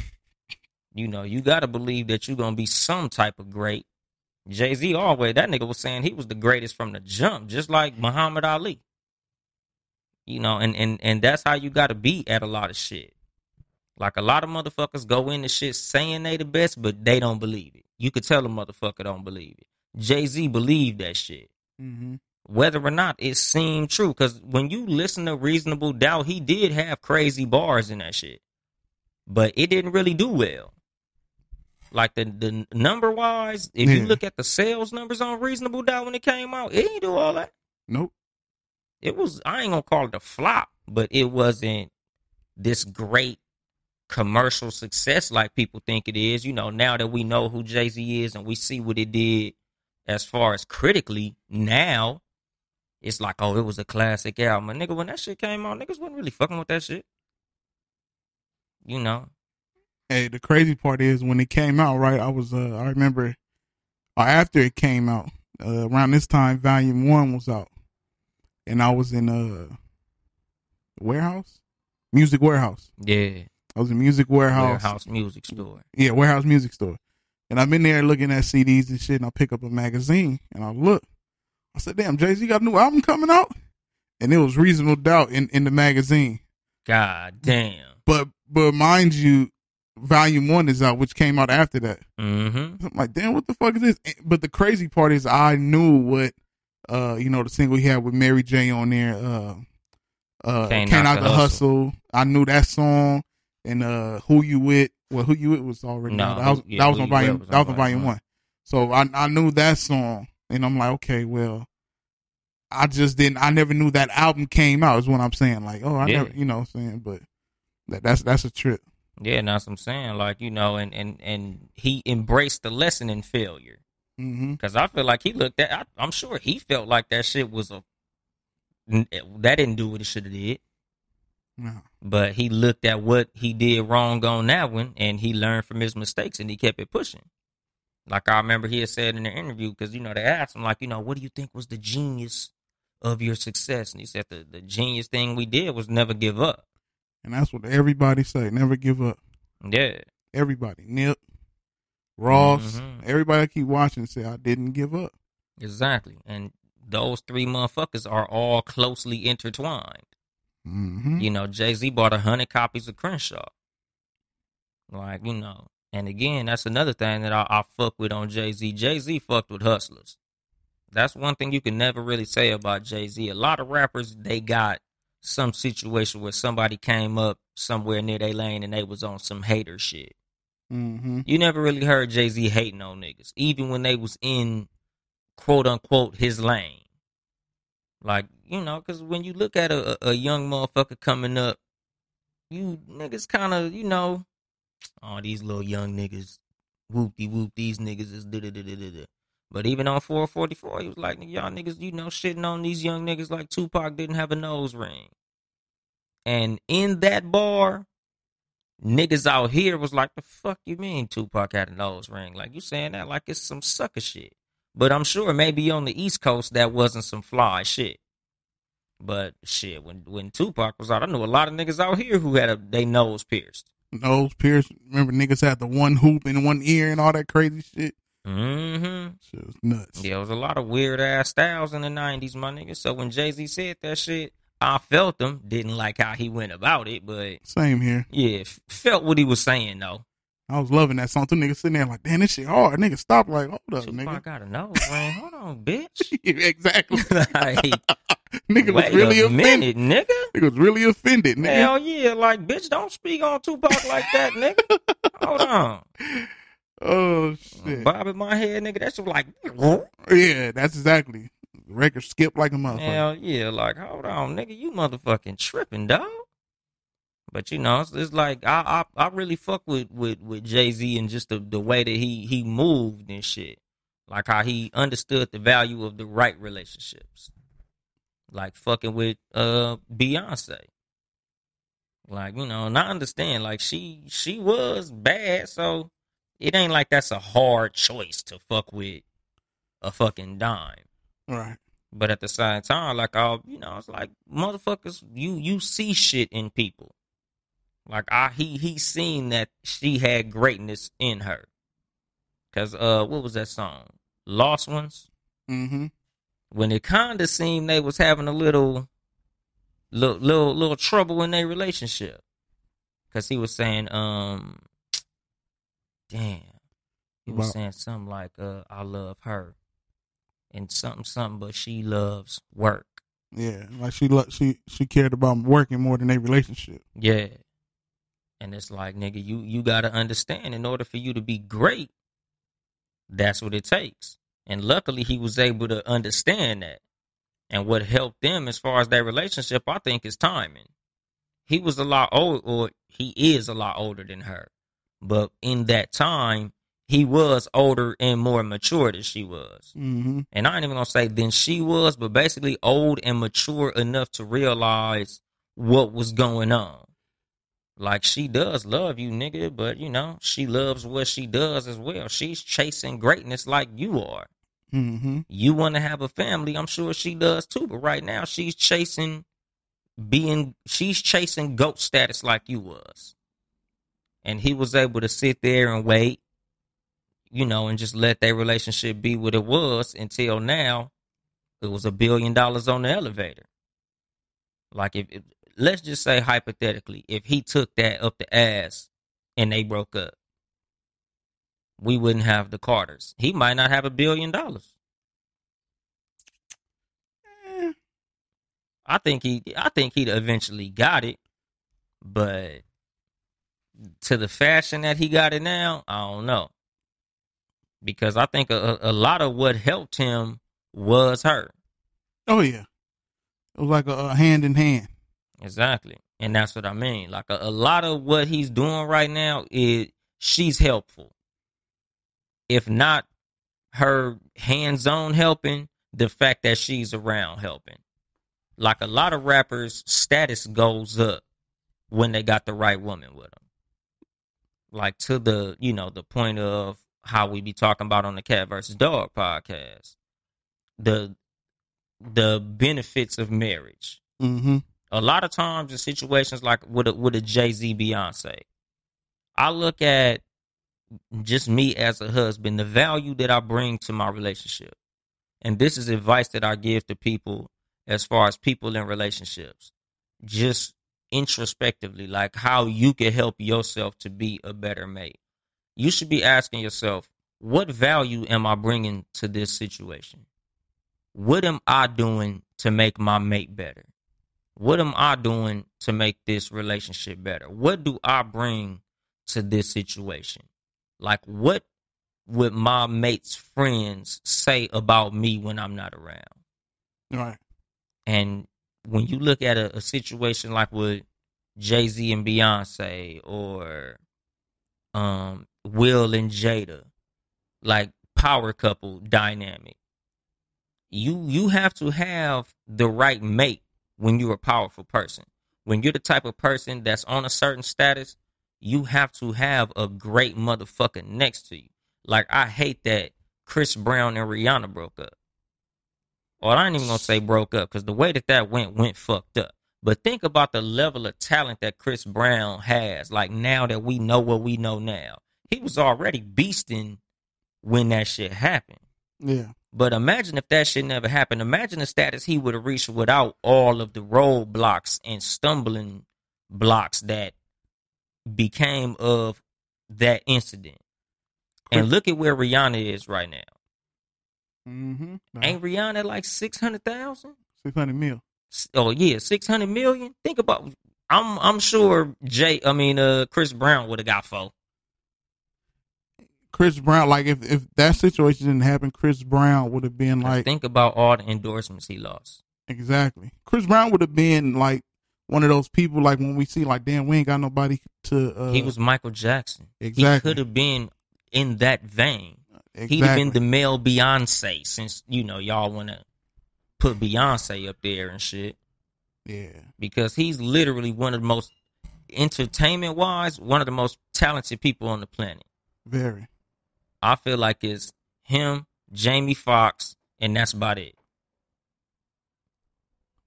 You know, you gotta believe that you're gonna be some type of great. Jay Z always that nigga was saying he was the greatest from the jump, just like Muhammad Ali. You know, and and and that's how you gotta be at a lot of shit. Like a lot of motherfuckers go into shit saying they the best, but they don't believe it. You could tell a motherfucker don't believe it. Jay Z believed that shit, Mm-hmm. whether or not it seemed true. Because when you listen to Reasonable Doubt, he did have crazy bars in that shit, but it didn't really do well. Like the the number wise, if you look at the sales numbers on Reasonable Doubt when it came out, it didn't do all that Nope. It was I ain't gonna call it a flop, but it wasn't this great commercial success like people think it is. You know, now that we know who Jay Z is and we see what it did as far as critically, now it's like, oh, it was a classic album. And nigga, when that shit came out, niggas wasn't really fucking with that shit. You know. Hey, the crazy part is when it came out, right? I was, uh, I remember, after it came out, uh, around this time, Volume One was out, and I was in, a warehouse, music warehouse. Yeah, I was in music warehouse. warehouse music store. Yeah, warehouse music store. And I'm in there looking at CDs and shit, and I pick up a magazine and I look. I said, "Damn, Jay Z got a new album coming out," and it was Reasonable Doubt in in the magazine. God damn. But but mind you, Volume One is out, which came out after that. Mm-hmm. I'm like, damn, what the fuck is this? But the crazy part is, I knew what, uh, you know, the single he had with Mary J on there, uh, uh, Can't Can't, Knock Knock the the hustle. I knew that song, and uh, Who You With. Well, Who You With was already No. That was yeah, that was on volume was that was on volume one. So I I knew that song, and I'm like, okay, well, I just didn't. I never knew that album came out. Is what I'm saying. Like, oh, I Yeah. never, you know, what I'm saying, but that, that's that's a trip. Yeah, that's what I'm saying. Like, you know, and and and he embraced the lesson in failure. Mm-hmm. Because I feel like he looked at. I, I'm sure he felt like that shit was a. That didn't do what it should have did. Yeah. But he looked at what he did wrong on that one, and he learned from his mistakes, and he kept it pushing. Like I remember he had said in the interview, because you know they asked him, like, you know, what do you think was the genius of your success? And he said the the genius thing we did was never give up. And that's what everybody say. Never give up. Yeah, Everybody, Nip, Ross, Mhm. everybody I keep watching say I didn't give up. exactly. And those three motherfuckers are all closely intertwined. hmm You know, Jay Z bought a hundred copies of Crenshaw. Like, you know, and again, that's another thing that I, I fuck with on Jay Z. Jay Z fucked with hustlers. That's one thing you can never really say about Jay Z. A lot of rappers, they got some situation where somebody came up somewhere near their lane and they was on some hater shit. Hmm You never really heard Jay Z hating on niggas, even when they was in quote unquote his lane. Like, you know, because when you look at a, a young motherfucker coming up, you niggas kind of, you know, oh, these little young niggas, whoopty whoop, these niggas is da da da da da. But even on 444, he was like, y'all niggas, you know, shitting on these young niggas like Tupac didn't have a nose ring. And in that bar, niggas out here was like, the fuck you mean Tupac had a nose ring? Like you saying that like it's some sucker shit. But I'm sure maybe on the East Coast that wasn't some fly shit. But shit, when when Tupac was out, I knew a lot of niggas out here who had a they nose pierced. Nose pierced. Remember niggas had the one hoop in one ear and all that crazy shit. Mm-hmm. Shit was nuts. Yeah, it was a lot of weird ass styles in the nineties, my nigga. So when Jay Z said that shit, I felt him. Didn't like how he went about it, but Same here. yeah, felt what he was saying though. I was loving that song. Two niggas sitting there like, damn, this shit hard. Nigga, stop. Like, hold up, Tupac nigga. got a nose ring. Hold on, *laughs* bitch. exactly. *laughs* like, *laughs* nigga was really offended. minute, nigga. Nigga was really offended, nigga. Hell yeah, like bitch, don't speak on Tupac like that, nigga. Hold on, Oh shit. bob in my head, nigga. That's like, Yeah, that's exactly. Record skipped like a motherfucker. hell yeah, like hold on, nigga, you motherfucking tripping, dog. But you know, it's, it's like I, I I really fuck with with with Jay Z and just the the way that he he moved and shit, like how he understood the value of the right relationships, like fucking with uh Beyonce. Like you know, and I understand. Like she she was bad, so it ain't like that's a hard choice to fuck with a fucking dime. Right. But at the same time, like uh, you know, it's like motherfuckers, you you see shit in people. Like I he he seen that she had greatness in her. Cause uh what was that song? Lost Ones? Mm-hmm. When it kinda seemed they was having a little little little, little trouble in their relationship. Cause he was saying, um damn. He was saying something like, uh, I love her. And something something, but she loves work. Yeah, like she lo- she she cared about working more than a relationship. Yeah. And it's like, nigga, you you gotta understand in order for you to be great, that's what it takes. And luckily he was able to understand that. And what helped them as far as their relationship, I think, is timing. He was a lot old or he is a lot older than her. But in that time, he was older and more mature than she was. Mm-hmm. And I ain't even gonna say than she was, but basically old and mature enough to realize what was going on. Like she does love you, nigga, but you know, she loves what she does as well. She's chasing greatness like you are. Mm-hmm. You want to have a family, I'm sure she does too, but right now she's chasing being she's chasing goat status like you was. And he was able to sit there and wait, you know, and just let their relationship be what it was until now it was a billion dollars on the elevator. Like if, if let's just say hypothetically, if he took that up the ass and they broke up, we wouldn't have the Carters. He might not have a billion dollars. I think he I think he'd eventually got it, but to the fashion that he got it now, I don't know. Because I think a, a lot of what helped him was her. oh yeah, it was like a, a hand in hand. Exactly. And that's what I mean. Like a, a lot of what he's doing right now is she's helpful. If not her hands on helping, the fact that she's around helping. Like a lot of rappers, status goes up when they got the right woman with them. Like to the, you know, the point of how we be talking about on the Cat versus Dog podcast. The the benefits of marriage Mm-hmm. a lot of times in situations like with a, with a Jay Z Beyonce, I look at just me as a husband, the value that I bring to my relationship, and this is advice that I give to people as far as people in relationships, just introspectively, like how you can help yourself to be a better mate. You should be asking yourself, what value am I bringing to this situation? What am I doing to make my mate better? What am I doing to make this relationship better? What do I bring to this situation? Like, what would my mate's friends say about me when I'm not around? Right. And when you look at a, a situation like with Jay Z and Beyonce or um, Will and Jada, like power couple dynamic, you you have to have the right mate when you're a powerful person. When you're the type of person that's on a certain status, you have to have a great motherfucker next to you. Like I hate that Chris Brown and Rihanna broke up. Or I ain't even gonna say broke up because the way that that went went fucked up. But think about the level of talent that Chris Brown has. Like now that we know what we know now, he was already beasting when that shit happened. Yeah. But imagine if that shit never happened. Imagine the status he would have reached without all of the roadblocks and stumbling blocks that became of that incident. And look at where Rihanna is right now. Mm-hmm. Ain't Rihanna like six hundred thousand? six hundred mil? Oh yeah, six hundred million. Think about. I'm I'm sure Jay. I mean, uh, Chris Brown would have got four. Chris Brown, like if if that situation didn't happen, Chris Brown would have been like think about all the endorsements he lost. exactly. Chris Brown would have been like one of those people like when we see like damn we ain't got nobody to. Uh, he was Michael Jackson. Exactly. He could have been in that vein. exactly. He'd have been the male Beyonce since you know y'all want to put Beyonce up there and shit yeah. because he's literally one of the most entertainment wise one of the most talented people on the planet. Very. I feel like it's him, Jamie Foxx, and that's about it.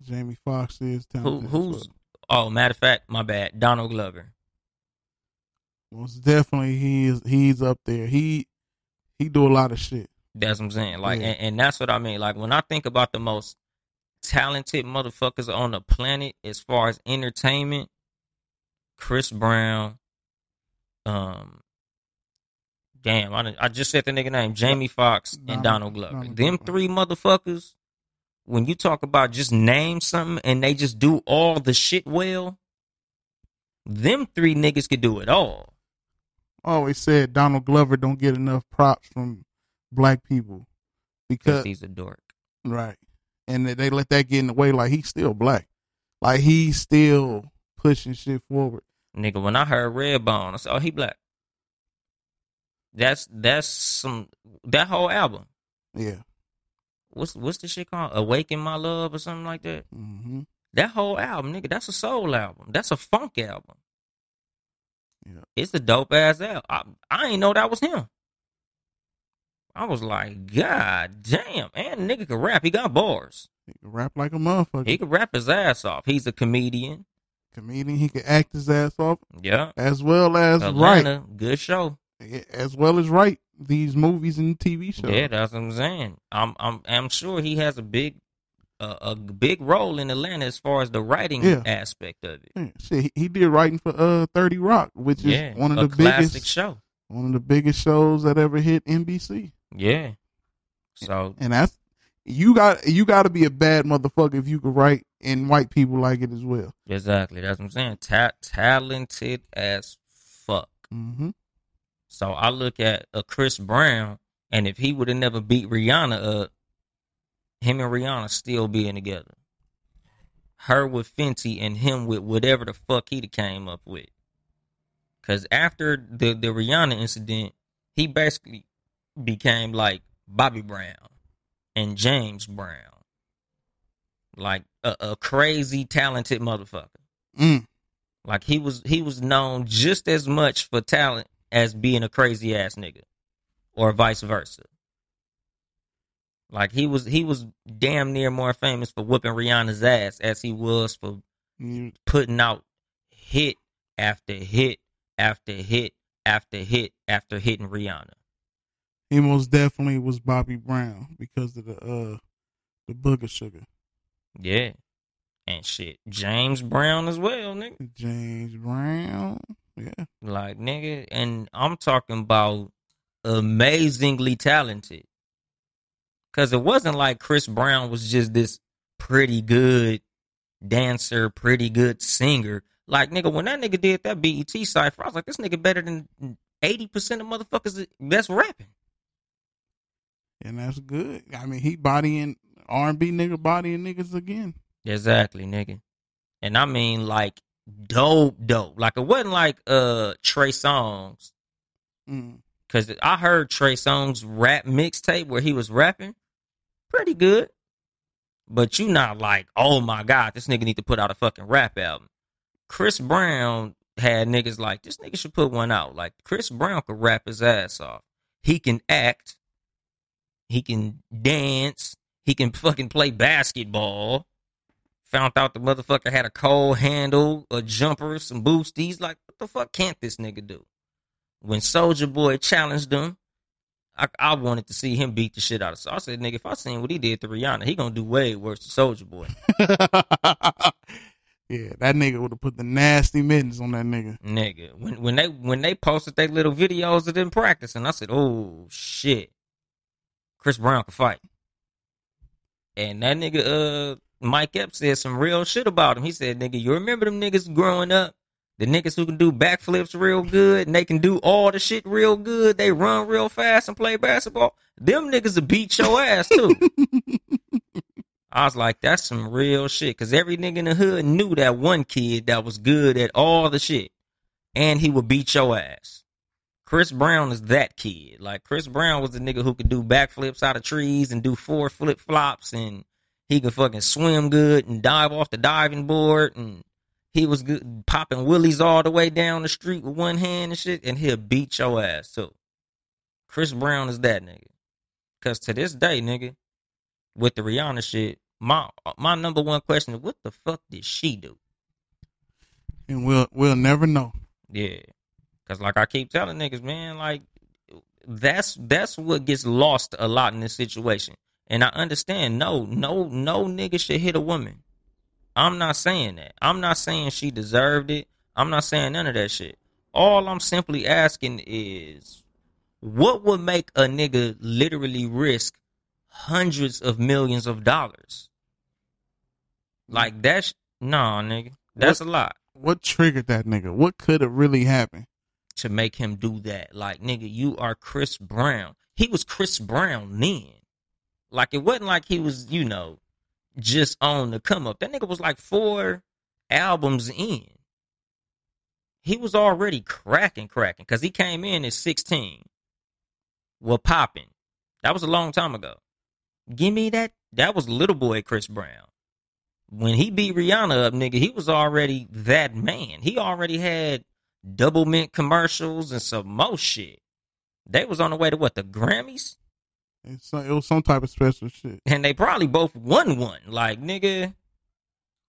Jamie Foxx is Who, who's oh, matter of fact, my bad, Donald Glover. most definitely he is he's up there. He he do a lot of shit. That's what I'm saying. Like, Yeah. and, and that's what I mean. Like, when I think about the most talented motherfuckers on the planet as far as entertainment, Chris Brown, um, damn, I, I just said the nigga name, Jamie Foxx and Donald- Donald Glover. Donald Them Glover. three motherfuckers. When you talk about just name something and they just do all the shit well, them three niggas could do it all. I always said Donald Glover don't get enough props from black people Because he's a dork. right, and they- they let that get in the way. Like he's still black, like he's still pushing shit forward. Nigga, when I heard Redbone, I said, "Oh, he black." That's that's some that whole album. Yeah. What's what's the shit called? Awaken My Love or something like that. hmm That whole album, nigga, that's a soul album. That's a funk album. Yeah. It's a dope ass album. I, I ain't know that was him. I was like, God damn. And nigga can rap. He got bars. He can rap like a motherfucker. He can rap his ass off. He's a comedian. Comedian. He can act his ass off Yeah. as well as Atlanta, good show. As well as write these movies and TV shows. Yeah, that's what I'm saying. I'm I'm I'm sure he has a big uh, a big role in Atlanta as far as the writing Yeah. aspect of it. Yeah, shit, he, he did writing for uh Thirty Rock, which is Yeah, one of the classic biggest show. one of the biggest shows that ever hit NBC. Yeah. So And that's you got you got to be a bad motherfucker if you can write and white people like it as well. exactly, that's what I'm saying. Ta- talented as fuck. hmm So I look at a Chris Brown, and if he would have never beat Rihanna up, him and Rihanna still being together. Her with Fenty and him with whatever the fuck he came up with. Cause after the the Rihanna incident, he basically became like Bobby Brown and James Brown, like a, a crazy talented motherfucker. Mm. Like he was he was known just as much for talent as being a crazy ass nigga. Or vice versa. Like he was he was damn near more famous for whooping Rihanna's ass as he was for putting out hit after hit after hit after hit after hitting Rihanna. He most definitely was Bobby Brown because of the uh the booger sugar. Yeah. And shit. James Brown as well, nigga. James Brown. Yeah. Like nigga, and I'm talking about amazingly talented. Cause it wasn't like Chris Brown was just this pretty good dancer, pretty good singer. Like nigga, when that nigga did that BET cipher, I was like, this nigga better than eighty percent of motherfuckers that's rapping. And that's good. I mean, he bodying R and B nigga bodying niggas again. Exactly, nigga. And I mean like dope, dope. Like it wasn't like uh Trey Songz. Mm. Cause I heard Trey Songz rap mixtape where he was rapping, pretty good. But you not like, oh my god, this nigga need to put out a fucking rap album. Chris Brown had niggas like this nigga should put one out. Like Chris Brown could rap his ass off. He can act. He can dance. He can fucking play basketball. Found out the motherfucker had a cold handle, a jumper, some boosties. Like, what the fuck can't this nigga do? when Soulja Boy challenged him, I, I wanted to see him beat the shit out of. So I said, nigga, if I seen what he did to Rihanna, he gonna do way worse to Soulja Boy, *laughs* yeah, that nigga would have put the nasty mittens on that nigga. nigga. When when they when they posted their little videos of them practicing, I said, oh shit, Chris Brown can fight. And that nigga, uh, Mike Epps said some real shit about him. He said, nigga, you remember them niggas growing up? The niggas who can do backflips real good and they can do all the shit real good. They run real fast and play basketball. Them niggas will beat your ass too. *laughs* I was like, that's some real shit. Cause every nigga in the hood knew that one kid that was good at all the shit. And he would beat your ass. Chris Brown is that kid. Like Chris Brown was the nigga who could do backflips out of trees and do four flip flops and he could fucking swim good and dive off the diving board and he was good popping willies all the way down the street with one hand and shit, and he'll beat your ass too. Chris Brown is that nigga. Cause to this day, nigga, with the Rihanna shit, my my number one question is what the fuck did she do? And we'll we'll never know. Yeah. Cause like I keep telling niggas, man, like that's that's what gets lost a lot in this situation. And I understand, no, no, no nigga should hit a woman. I'm not saying that. I'm not saying she deserved it. I'm not saying none of that shit. All I'm simply asking is what would make a nigga literally risk hundreds of millions of dollars? Like that's nah, nigga. That's a lot What triggered that nigga? What could have really happened? to make him do that. Like, nigga, you are Chris Brown. He was Chris Brown then. Like, it wasn't like he was, you know, just on the come up. That nigga was like four albums in. He was already cracking, cracking, because he came in at 16. Well, popping. That was a long time ago. Give me that. That was little boy Chris Brown. When he beat Rihanna up, nigga, he was already that man. He already had Doublemint commercials and some more shit. They was on the way to what the Grammys. It's, it was some type of special shit. And they probably both won one. Like, nigga,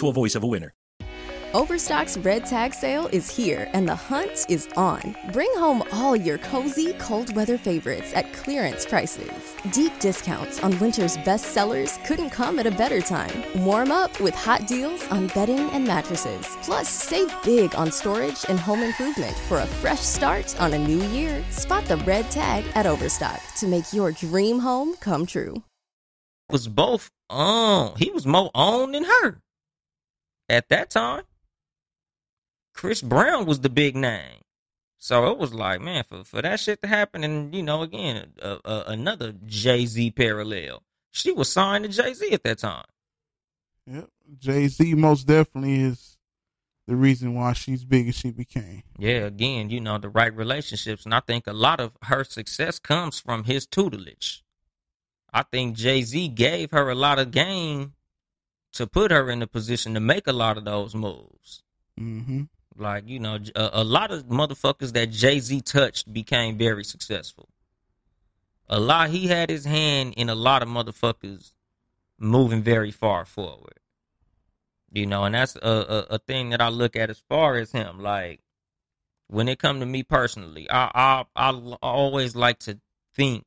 voice of a winner. Overstock's red tag sale is here and the hunt is on. Bring home all your cozy, cold weather favorites at clearance prices. Deep discounts on winter's best sellers couldn't come at a better time. Warm up with hot deals on bedding and mattresses. Plus, save big on storage and home improvement for a fresh start on a new year. Spot the red tag at Overstock to make your dream home come true. was both on. He was more on than her at that time. Chris Brown was the big name. So it was like, man, for, for that shit to happen, and you know, again, uh, uh, another Jay Z parallel. She was signed to Jay Z at that time. Yep. Jay Z most definitely is the reason why she's big as she became. Yeah, again, you know, the right relationships. And I think a lot of her success comes from his tutelage. I think Jay Z gave her a lot of game to put her in a position to make a lot of those moves. Mm-hmm. Like, you know, a, a lot of motherfuckers that Jay Z touched became very successful. A lot, he had his hand in a lot of motherfuckers moving very far forward. You know, and that's a, a, a thing that I look at as far as him. Like, when it come to me personally, I, I I always like to think,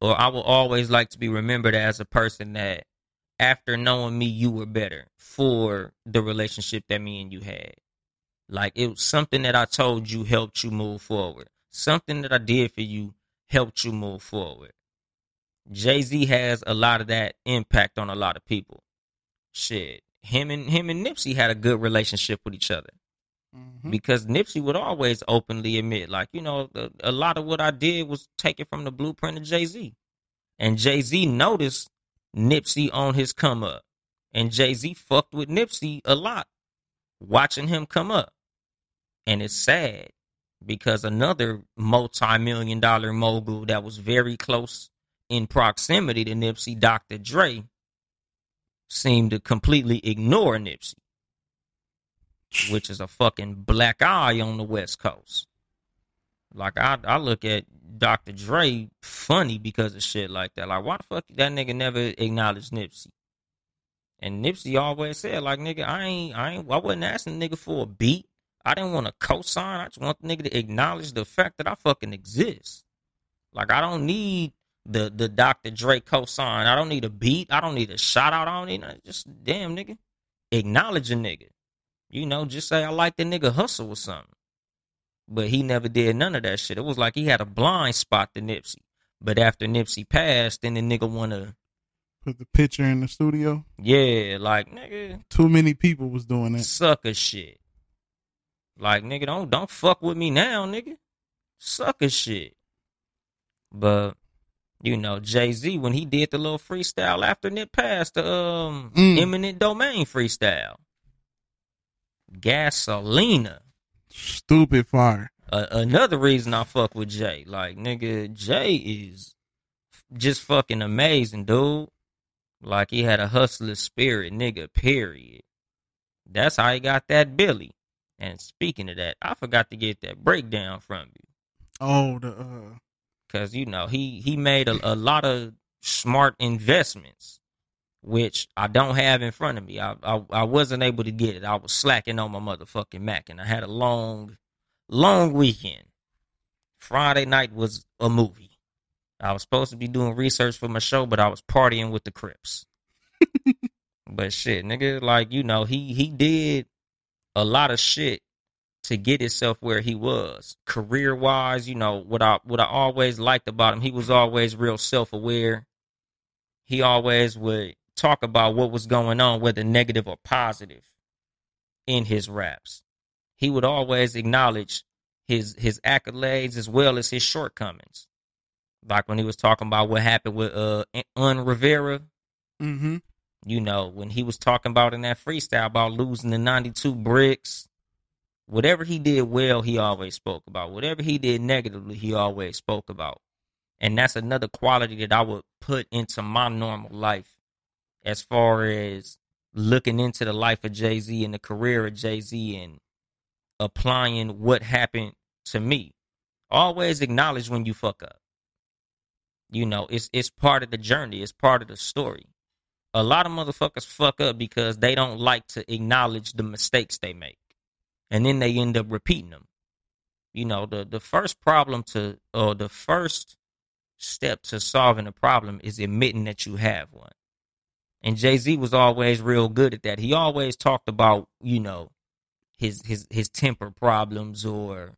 or I will always like to be remembered as a person that, after knowing me, you were better for the relationship that me and you had. Like it was something that I told you helped you move forward. Something that I did for you helped you move forward. Jay Z has a lot of that impact on a lot of people. Shit, him and him and Nipsey had a good relationship with each other Mm-hmm. because Nipsey would always openly admit, like, you know, the, a lot of what I did was taken from the blueprint of Jay Z. And Jay Z noticed Nipsey on his come up. And Jay Z fucked with Nipsey a lot, watching him come up. And it's sad because another multi million dollar mogul that was very close in proximity to Nipsey, Dr. Dre, seemed to completely ignore Nipsey which is a fucking black eye on the West Coast. Like I, I look at Dr. Dre funny because of shit like that. Like why the fuck that nigga never acknowledged Nipsey? And Nipsey always said like nigga, I ain't, I ain't, I wasn't asking nigga for a beat. I didn't want to co-sign. I just want the nigga to acknowledge the fact that I fucking exist. Like I don't need the the Dr. Dre co-sign. I don't need a beat. I don't need a shout out. I don't need nothing. Just damn nigga, acknowledge a nigga. You know, just say I like the nigga hustle or something. But he never did none of that shit. It was like he had a blind spot to Nipsey. But after Nipsey passed, then the nigga wanna Put the picture in the studio. yeah, like nigga, Too many people was doing that. sucker shit. Like nigga, don't don't fuck with me now, nigga. Sucker shit. But you know, Jay Z when he did the little freestyle after Nip passed, the um Mm. eminent domain freestyle. Gasolina. Stupid fire. uh, another reason I fuck with Jay. Like, nigga, Jay is just fucking amazing, dude. Like, he had a hustler spirit, nigga, period. That's how he got that Billy. And speaking of that, I forgot to get that breakdown from you. Oh, the uh, Cause, you know, he, he made a, a lot of smart investments, which I don't have in front of me. I, I, I wasn't able to get it. I was slacking on my motherfucking Mac and I had a long, long weekend. Friday night was a movie. I was supposed to be doing research for my show, but I was partying with the Crips. *laughs* but shit, nigga, like you know, he he did a lot of shit to get himself where he was career wise. You know what I what I always liked about him. He was always real self aware. He always would talk about what was going on, whether negative or positive, in his raps. He would always acknowledge his his accolades as well as his shortcomings. Like when he was talking about what happened with uh Un Rivera. Mm-hmm. You know, when he was talking about in that freestyle about losing the 92 bricks. Whatever he did well, he always spoke about. Whatever he did negatively, he always spoke about. And that's another quality that I would put into my normal life as far as looking into the life of Jay Z and the career of Jay Z and applying what happened to me. Always acknowledge when you fuck up. You know, it's it's part of the journey, it's part of the story. A lot of motherfuckers fuck up because they don't like to acknowledge the mistakes they make. And then they end up repeating them. You know, the the first problem to or the first step to solving a problem is admitting that you have one. And Jay Z was always real good at that. He always talked about, you know, his his his temper problems or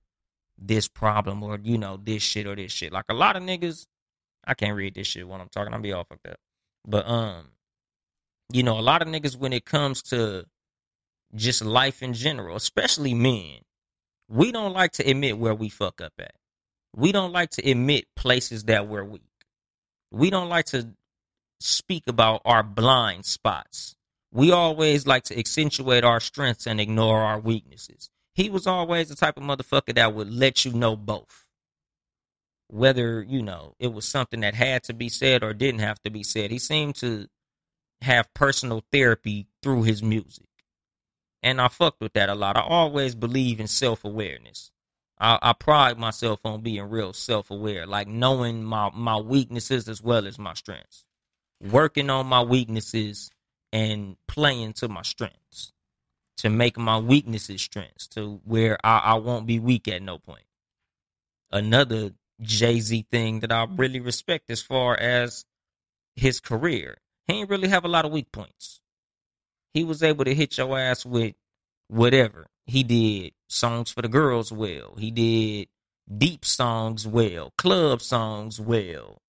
this problem or you know this shit or this shit. Like a lot of niggas, I can't read this shit when I'm talking. I'll be all fucked up. But um, you know, a lot of niggas when it comes to just life in general, especially men, we don't like to admit where we fuck up at. We don't like to admit places that we're weak. We don't like to speak about our blind spots. We always like to accentuate our strengths and ignore our weaknesses. He was always the type of motherfucker that would let you know both. Whether, you know, it was something that had to be said or didn't have to be said. He seemed to have personal therapy through his music. And I fucked with that a lot. I always believe in self awareness. I, I, pride myself on being real self aware, like knowing my, my weaknesses as well as my strengths working on my weaknesses and playing to my strengths to make my weaknesses strengths to where I, I won't be weak at no point. Another Jay Z thing that I mm-hmm. really respect as far as his career, he ain't really have a lot of weak points. He was able to hit your ass with whatever. He did songs for the girls well. He did deep songs well, club songs well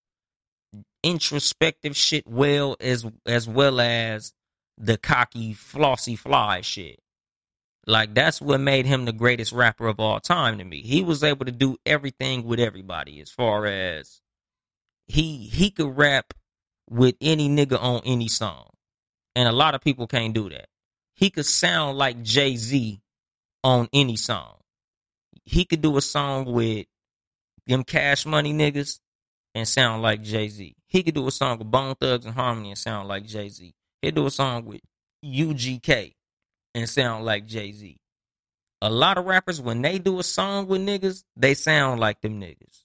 introspective shit well as as well as the cocky flossy fly shit. Like that's what made him the greatest rapper of all time to me. He was able to do everything with everybody as far as he he could rap with any nigga on any song. And a lot of people can't do that. He could sound like Jay-Z on any song. He could do a song with them cash money niggas and sound like Jay Z. He could do a song with Bone Thugs and Harmony and sound like Jay Z. He'd do a song with UGK and sound like Jay Z. A lot of rappers, when they do a song with niggas, they sound like them niggas.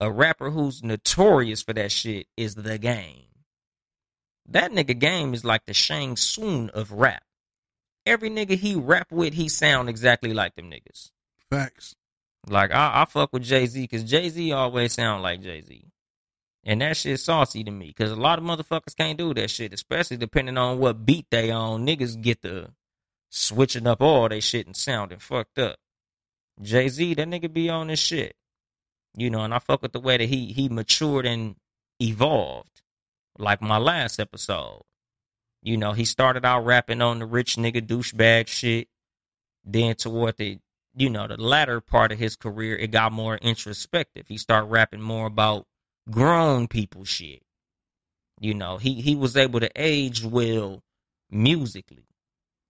A rapper who's notorious for that shit is the game. That nigga game is like the Shang Tsung of rap. Every nigga he rap with, he sound exactly like them niggas. Facts. Like I, I fuck with Jay Z because Jay Z always sound like Jay Z, and that shit saucy to me because a lot of motherfuckers can't do that shit, especially depending on what beat they on. Niggas get the switching up all they shit and sounding fucked up. Jay Z, that nigga be on this shit, you know, and I fuck with the way that he he matured and evolved, like my last episode. You know, he started out rapping on the rich nigga douchebag shit. Then toward the you know, the latter part of his career, it got more introspective. He started rapping more about grown people shit. You know, he he was able to age well musically.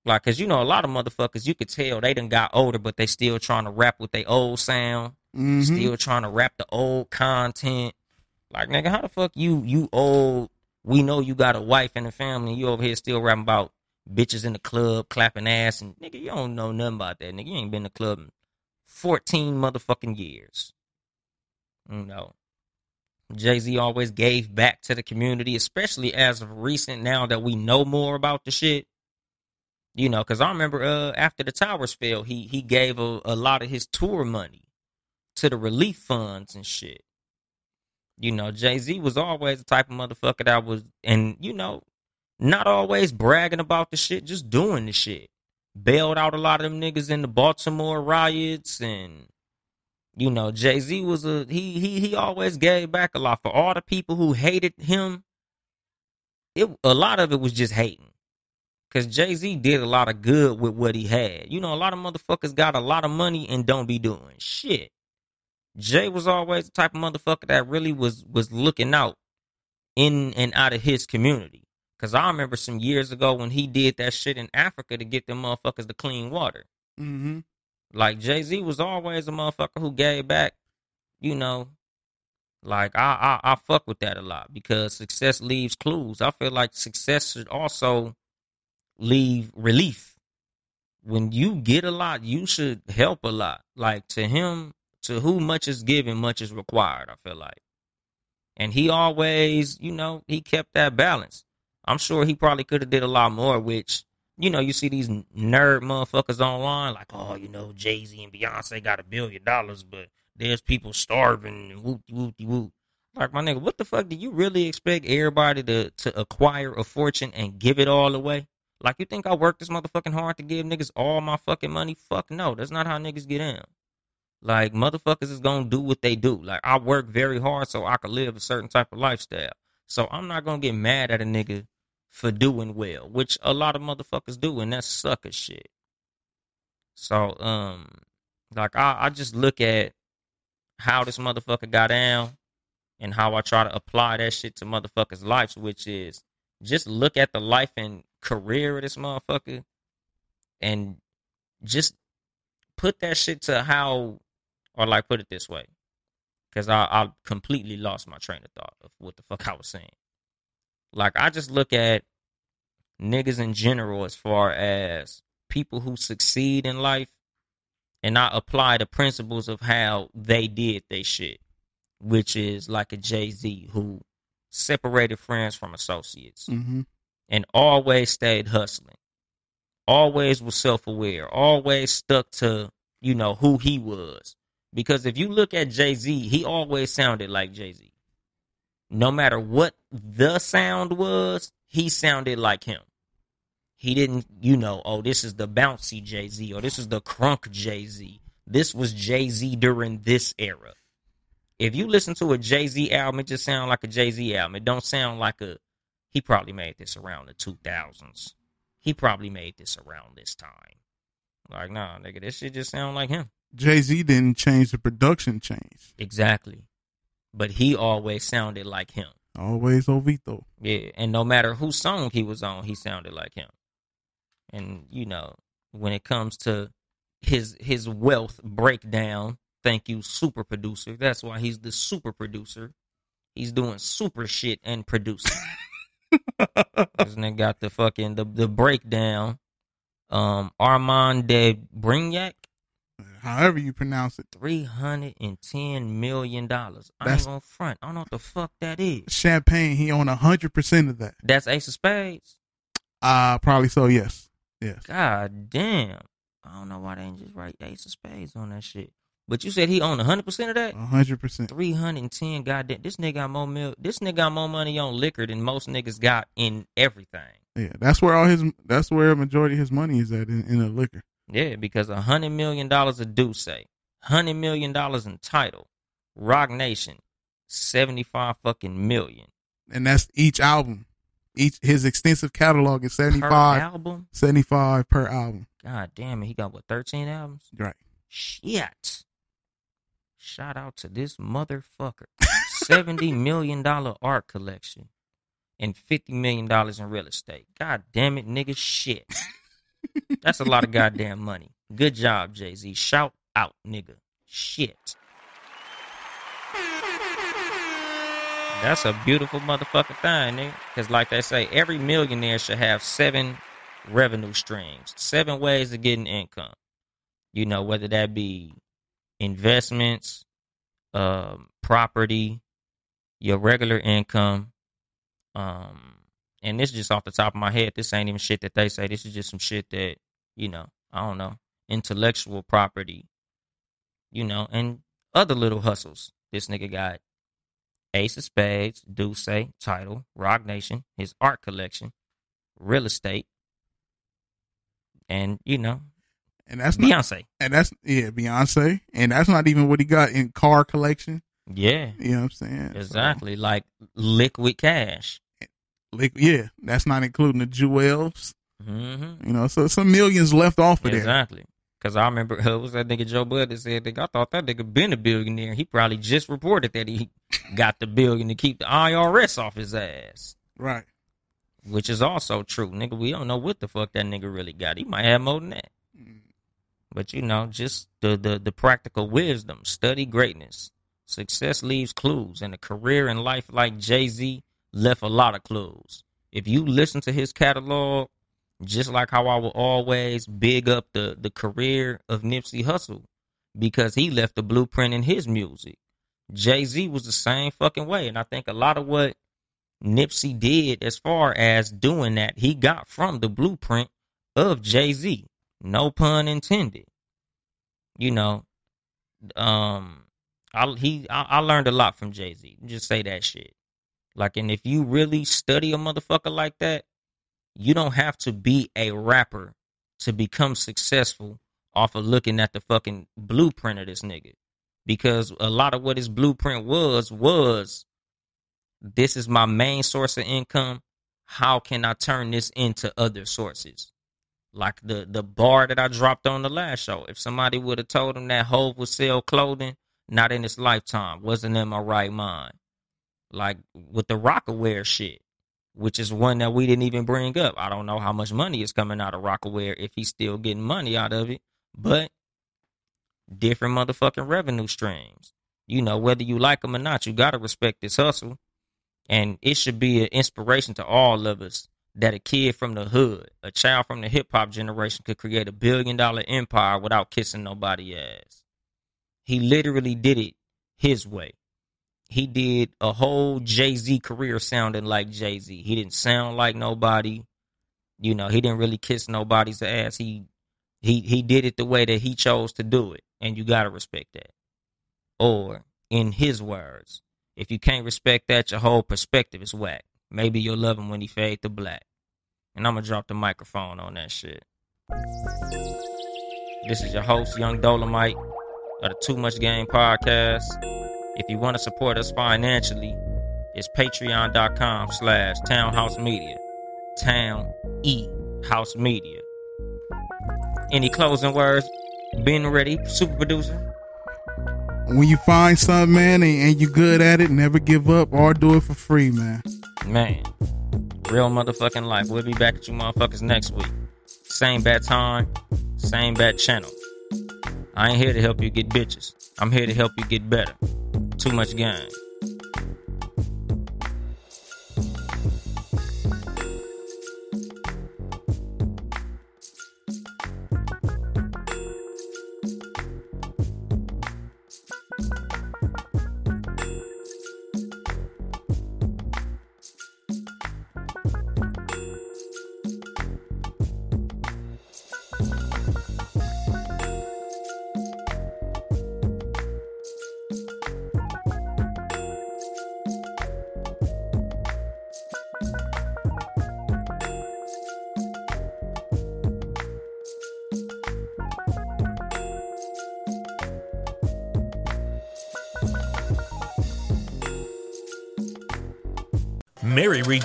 Like, cause you know, a lot of motherfuckers, you could tell they done got older, but they still trying to rap with their old sound. Mm-hmm. Still trying to rap the old content. Like, nigga, how the fuck you you old? We know you got a wife and a family. You over here still rapping about bitches in the club clapping ass and nigga, you don't know nothing about that. Nigga, you ain't been to the club in 14 motherfucking years. You know. Jay Z always gave back to the community, especially as of recent now that we know more about the shit. You know, because I remember uh, after the towers fell, he he gave a, a lot of his tour money to the relief funds and shit. You know, Jay Z was always the type of motherfucker that was, and you know, not always bragging about the shit, just doing the shit. Bailed out a lot of them niggas in the Baltimore riots and you know, Jay Z was a he he he always gave back a lot for all the people who hated him. It a lot of it was just hating. Cause Jay Z did a lot of good with what he had. You know, a lot of motherfuckers got a lot of money and don't be doing shit. Jay was always the type of motherfucker that really was was looking out in and out of his community. Cause I remember some years ago when he did that shit in Africa to get them motherfuckers the clean water. Mm-hmm. Like Jay Z was always a motherfucker who gave back, you know. Like I, I I fuck with that a lot because success leaves clues. I feel like success should also leave relief. When you get a lot, you should help a lot. Like to him, to who much is given, much is required. I feel like, and he always, you know, he kept that balance. I'm sure he probably could have did a lot more, which you know, you see these nerd motherfuckers online, like, oh, you know, Jay Z and Beyonce got a billion dollars, but there's people starving and whoop whoop whoop. Like my nigga, what the fuck do you really expect everybody to to acquire a fortune and give it all away? Like you think I work this motherfucking hard to give niggas all my fucking money? Fuck no, that's not how niggas get in. Like motherfuckers is gonna do what they do. Like I work very hard so I can live a certain type of lifestyle. So I'm not gonna get mad at a nigga for doing well, which a lot of motherfuckers do, and that's sucker shit. So, um, like I, I just look at how this motherfucker got down and how I try to apply that shit to motherfuckers' lives, which is just look at the life and career of this motherfucker and just put that shit to how, or like put it this way, because I, I completely lost my train of thought of what the fuck I was saying. Like I just look at niggas in general as far as people who succeed in life and I apply the principles of how they did they shit, which is like a Jay Z who separated friends from associates Mm-hmm. and always stayed hustling, always was self aware, always stuck to, you know, who he was. Because if you look at Jay Z, he always sounded like Jay Z. No matter what the sound was, he sounded like him. He didn't, you know, oh, this is the bouncy Jay Z or this is the crunk Jay Z. This was Jay Z during this era. If you listen to a Jay Z album, it just sounds like a Jay Z album. It don't sound like a. He probably made this around the two thousands. He probably made this around this time. Like, nah, nigga, this shit just sound like him. Jay Z didn't change the production change. Exactly. But he always sounded like him. Always Hovito. Yeah, and no matter whose song he was on, he sounded like him. And you know, when it comes to his his wealth breakdown, thank you, super producer. That's why he's the super producer. He's doing super shit and producing. *laughs* This nigga got the fucking the the breakdown. Um, Armand de Brignac, However you pronounce it. three hundred and ten million dollars. I ain't gonna front. I don't know what the fuck that is. Champagne, he owned hundred percent of that. That's Ace of Spades. Uh probably so, yes. Yes. God damn. I don't know why they didn't just write Ace of Spades on that shit. But you said he owned hundred percent of that. hundred percent. Three hundred and ten. Goddamn, this nigga got more mil- This nigga got more money on liquor than most niggas got in everything. Yeah. That's where all his that's where a majority of his money is at in, in the liquor. Yeah, because a hundred million dollars a D'USSÉ, hundred million dollars in Tidal, Roc Nation, seventy five fucking million And that's each album. Each his extensive catalog is 75, album. 75 per album. God damn it, he got what thirteen albums? Right. Shit. Shout out to this motherfucker. Seventy *laughs* million dollar art collection and fifty million dollars in real estate. God damn it, nigga. Shit. *laughs* That's a lot of goddamn money. Good job, Jay Z. Shout out, nigga. Shit. That's a beautiful motherfucking thing, nigga. Because, like they say, every millionaire should have seven revenue streams, seven ways of getting income. You know, whether that be investments, um, property, your regular income. Um, and this is just off the top of my head. This ain't even shit that they say. This is just some shit that, you know, I don't know, intellectual property, you know, and other little hustles. This nigga got Ace of Spades, D'USSÉ, Tidal, Roc Nation, his art collection, real estate, and, you know, And that's not, Beyonce. and that's yeah, Beyonce. And that's not even what he got in car collection. Yeah, You know what I'm saying? So, exactly. Like liquid cash. Like, yeah, that's not including the jewels. hmm You know, so some millions left off of there. Exactly. Cause I remember *laughs* uh, was that nigga Joe Budden that said, "I thought that nigga been a billionaire. He probably just reported that he *laughs* got the billion to keep the IRS off his ass." Right. Which is also true, nigga. We don't know what the fuck that nigga really got. He might have more than that. But you know, just the the the practical wisdom, study greatness. Success leaves clues, and a career in life like Jay Z left a lot of clues. If you listen to his catalog, just like how I will always big up the the career of Nipsey Hussle, because he left a blueprint in his music. Jay Z was the same fucking way, and I think a lot of what Nipsey did as far as doing that, he got from the blueprint of Jay Z. No pun intended. You know, um, I he I, I learned a lot from Jay Z. Just say that shit. Like, and if you really study a motherfucker like that, you don't have to be a rapper to become successful off of looking at the fucking blueprint of this nigga. Because a lot of what his blueprint was was this is my main source of income. How can I turn this into other sources? Like the the bar that I dropped on the last show. If somebody would have told him that Hov would sell clothing, not in his lifetime, wasn't in my right mind. Like with the Rocawear shit, which is one that we didn't even bring up. I don't know how much money is coming out of Rocawear if he's still getting money out of it, but different motherfucking revenue streams. You know, whether you like them or not, you gotta respect this hustle. And it should be an inspiration to all of us that a kid from the hood, a child from the hip hop generation could create a billion dollar empire without kissing nobody ass. He literally did it his way. He did a whole Jay Z career sounding like Jay Z. He didn't sound like nobody. You know, he didn't really kiss nobody's ass. He he he did it the way that he chose to do it, and you gotta respect that. Or, in his words, if you can't respect that, your whole perspective is whack. Maybe you'll love him when he fade to black. And I'm gonna drop the microphone on that shit. This is your host, Yung Dolemite of the Too Much Game podcast. If you want to support us financially, it's patreon.com slash townhouse media. Town E House Media. Any closing words? Being ready, super producer? When you find something, man, and, and you good at it, never give up or do it for free, man. Man, real motherfucking life. We'll be back at you motherfuckers next week. Same bad time, same bad channel. I ain't here to help you get bitches. I'm here to help you get better. Too much game.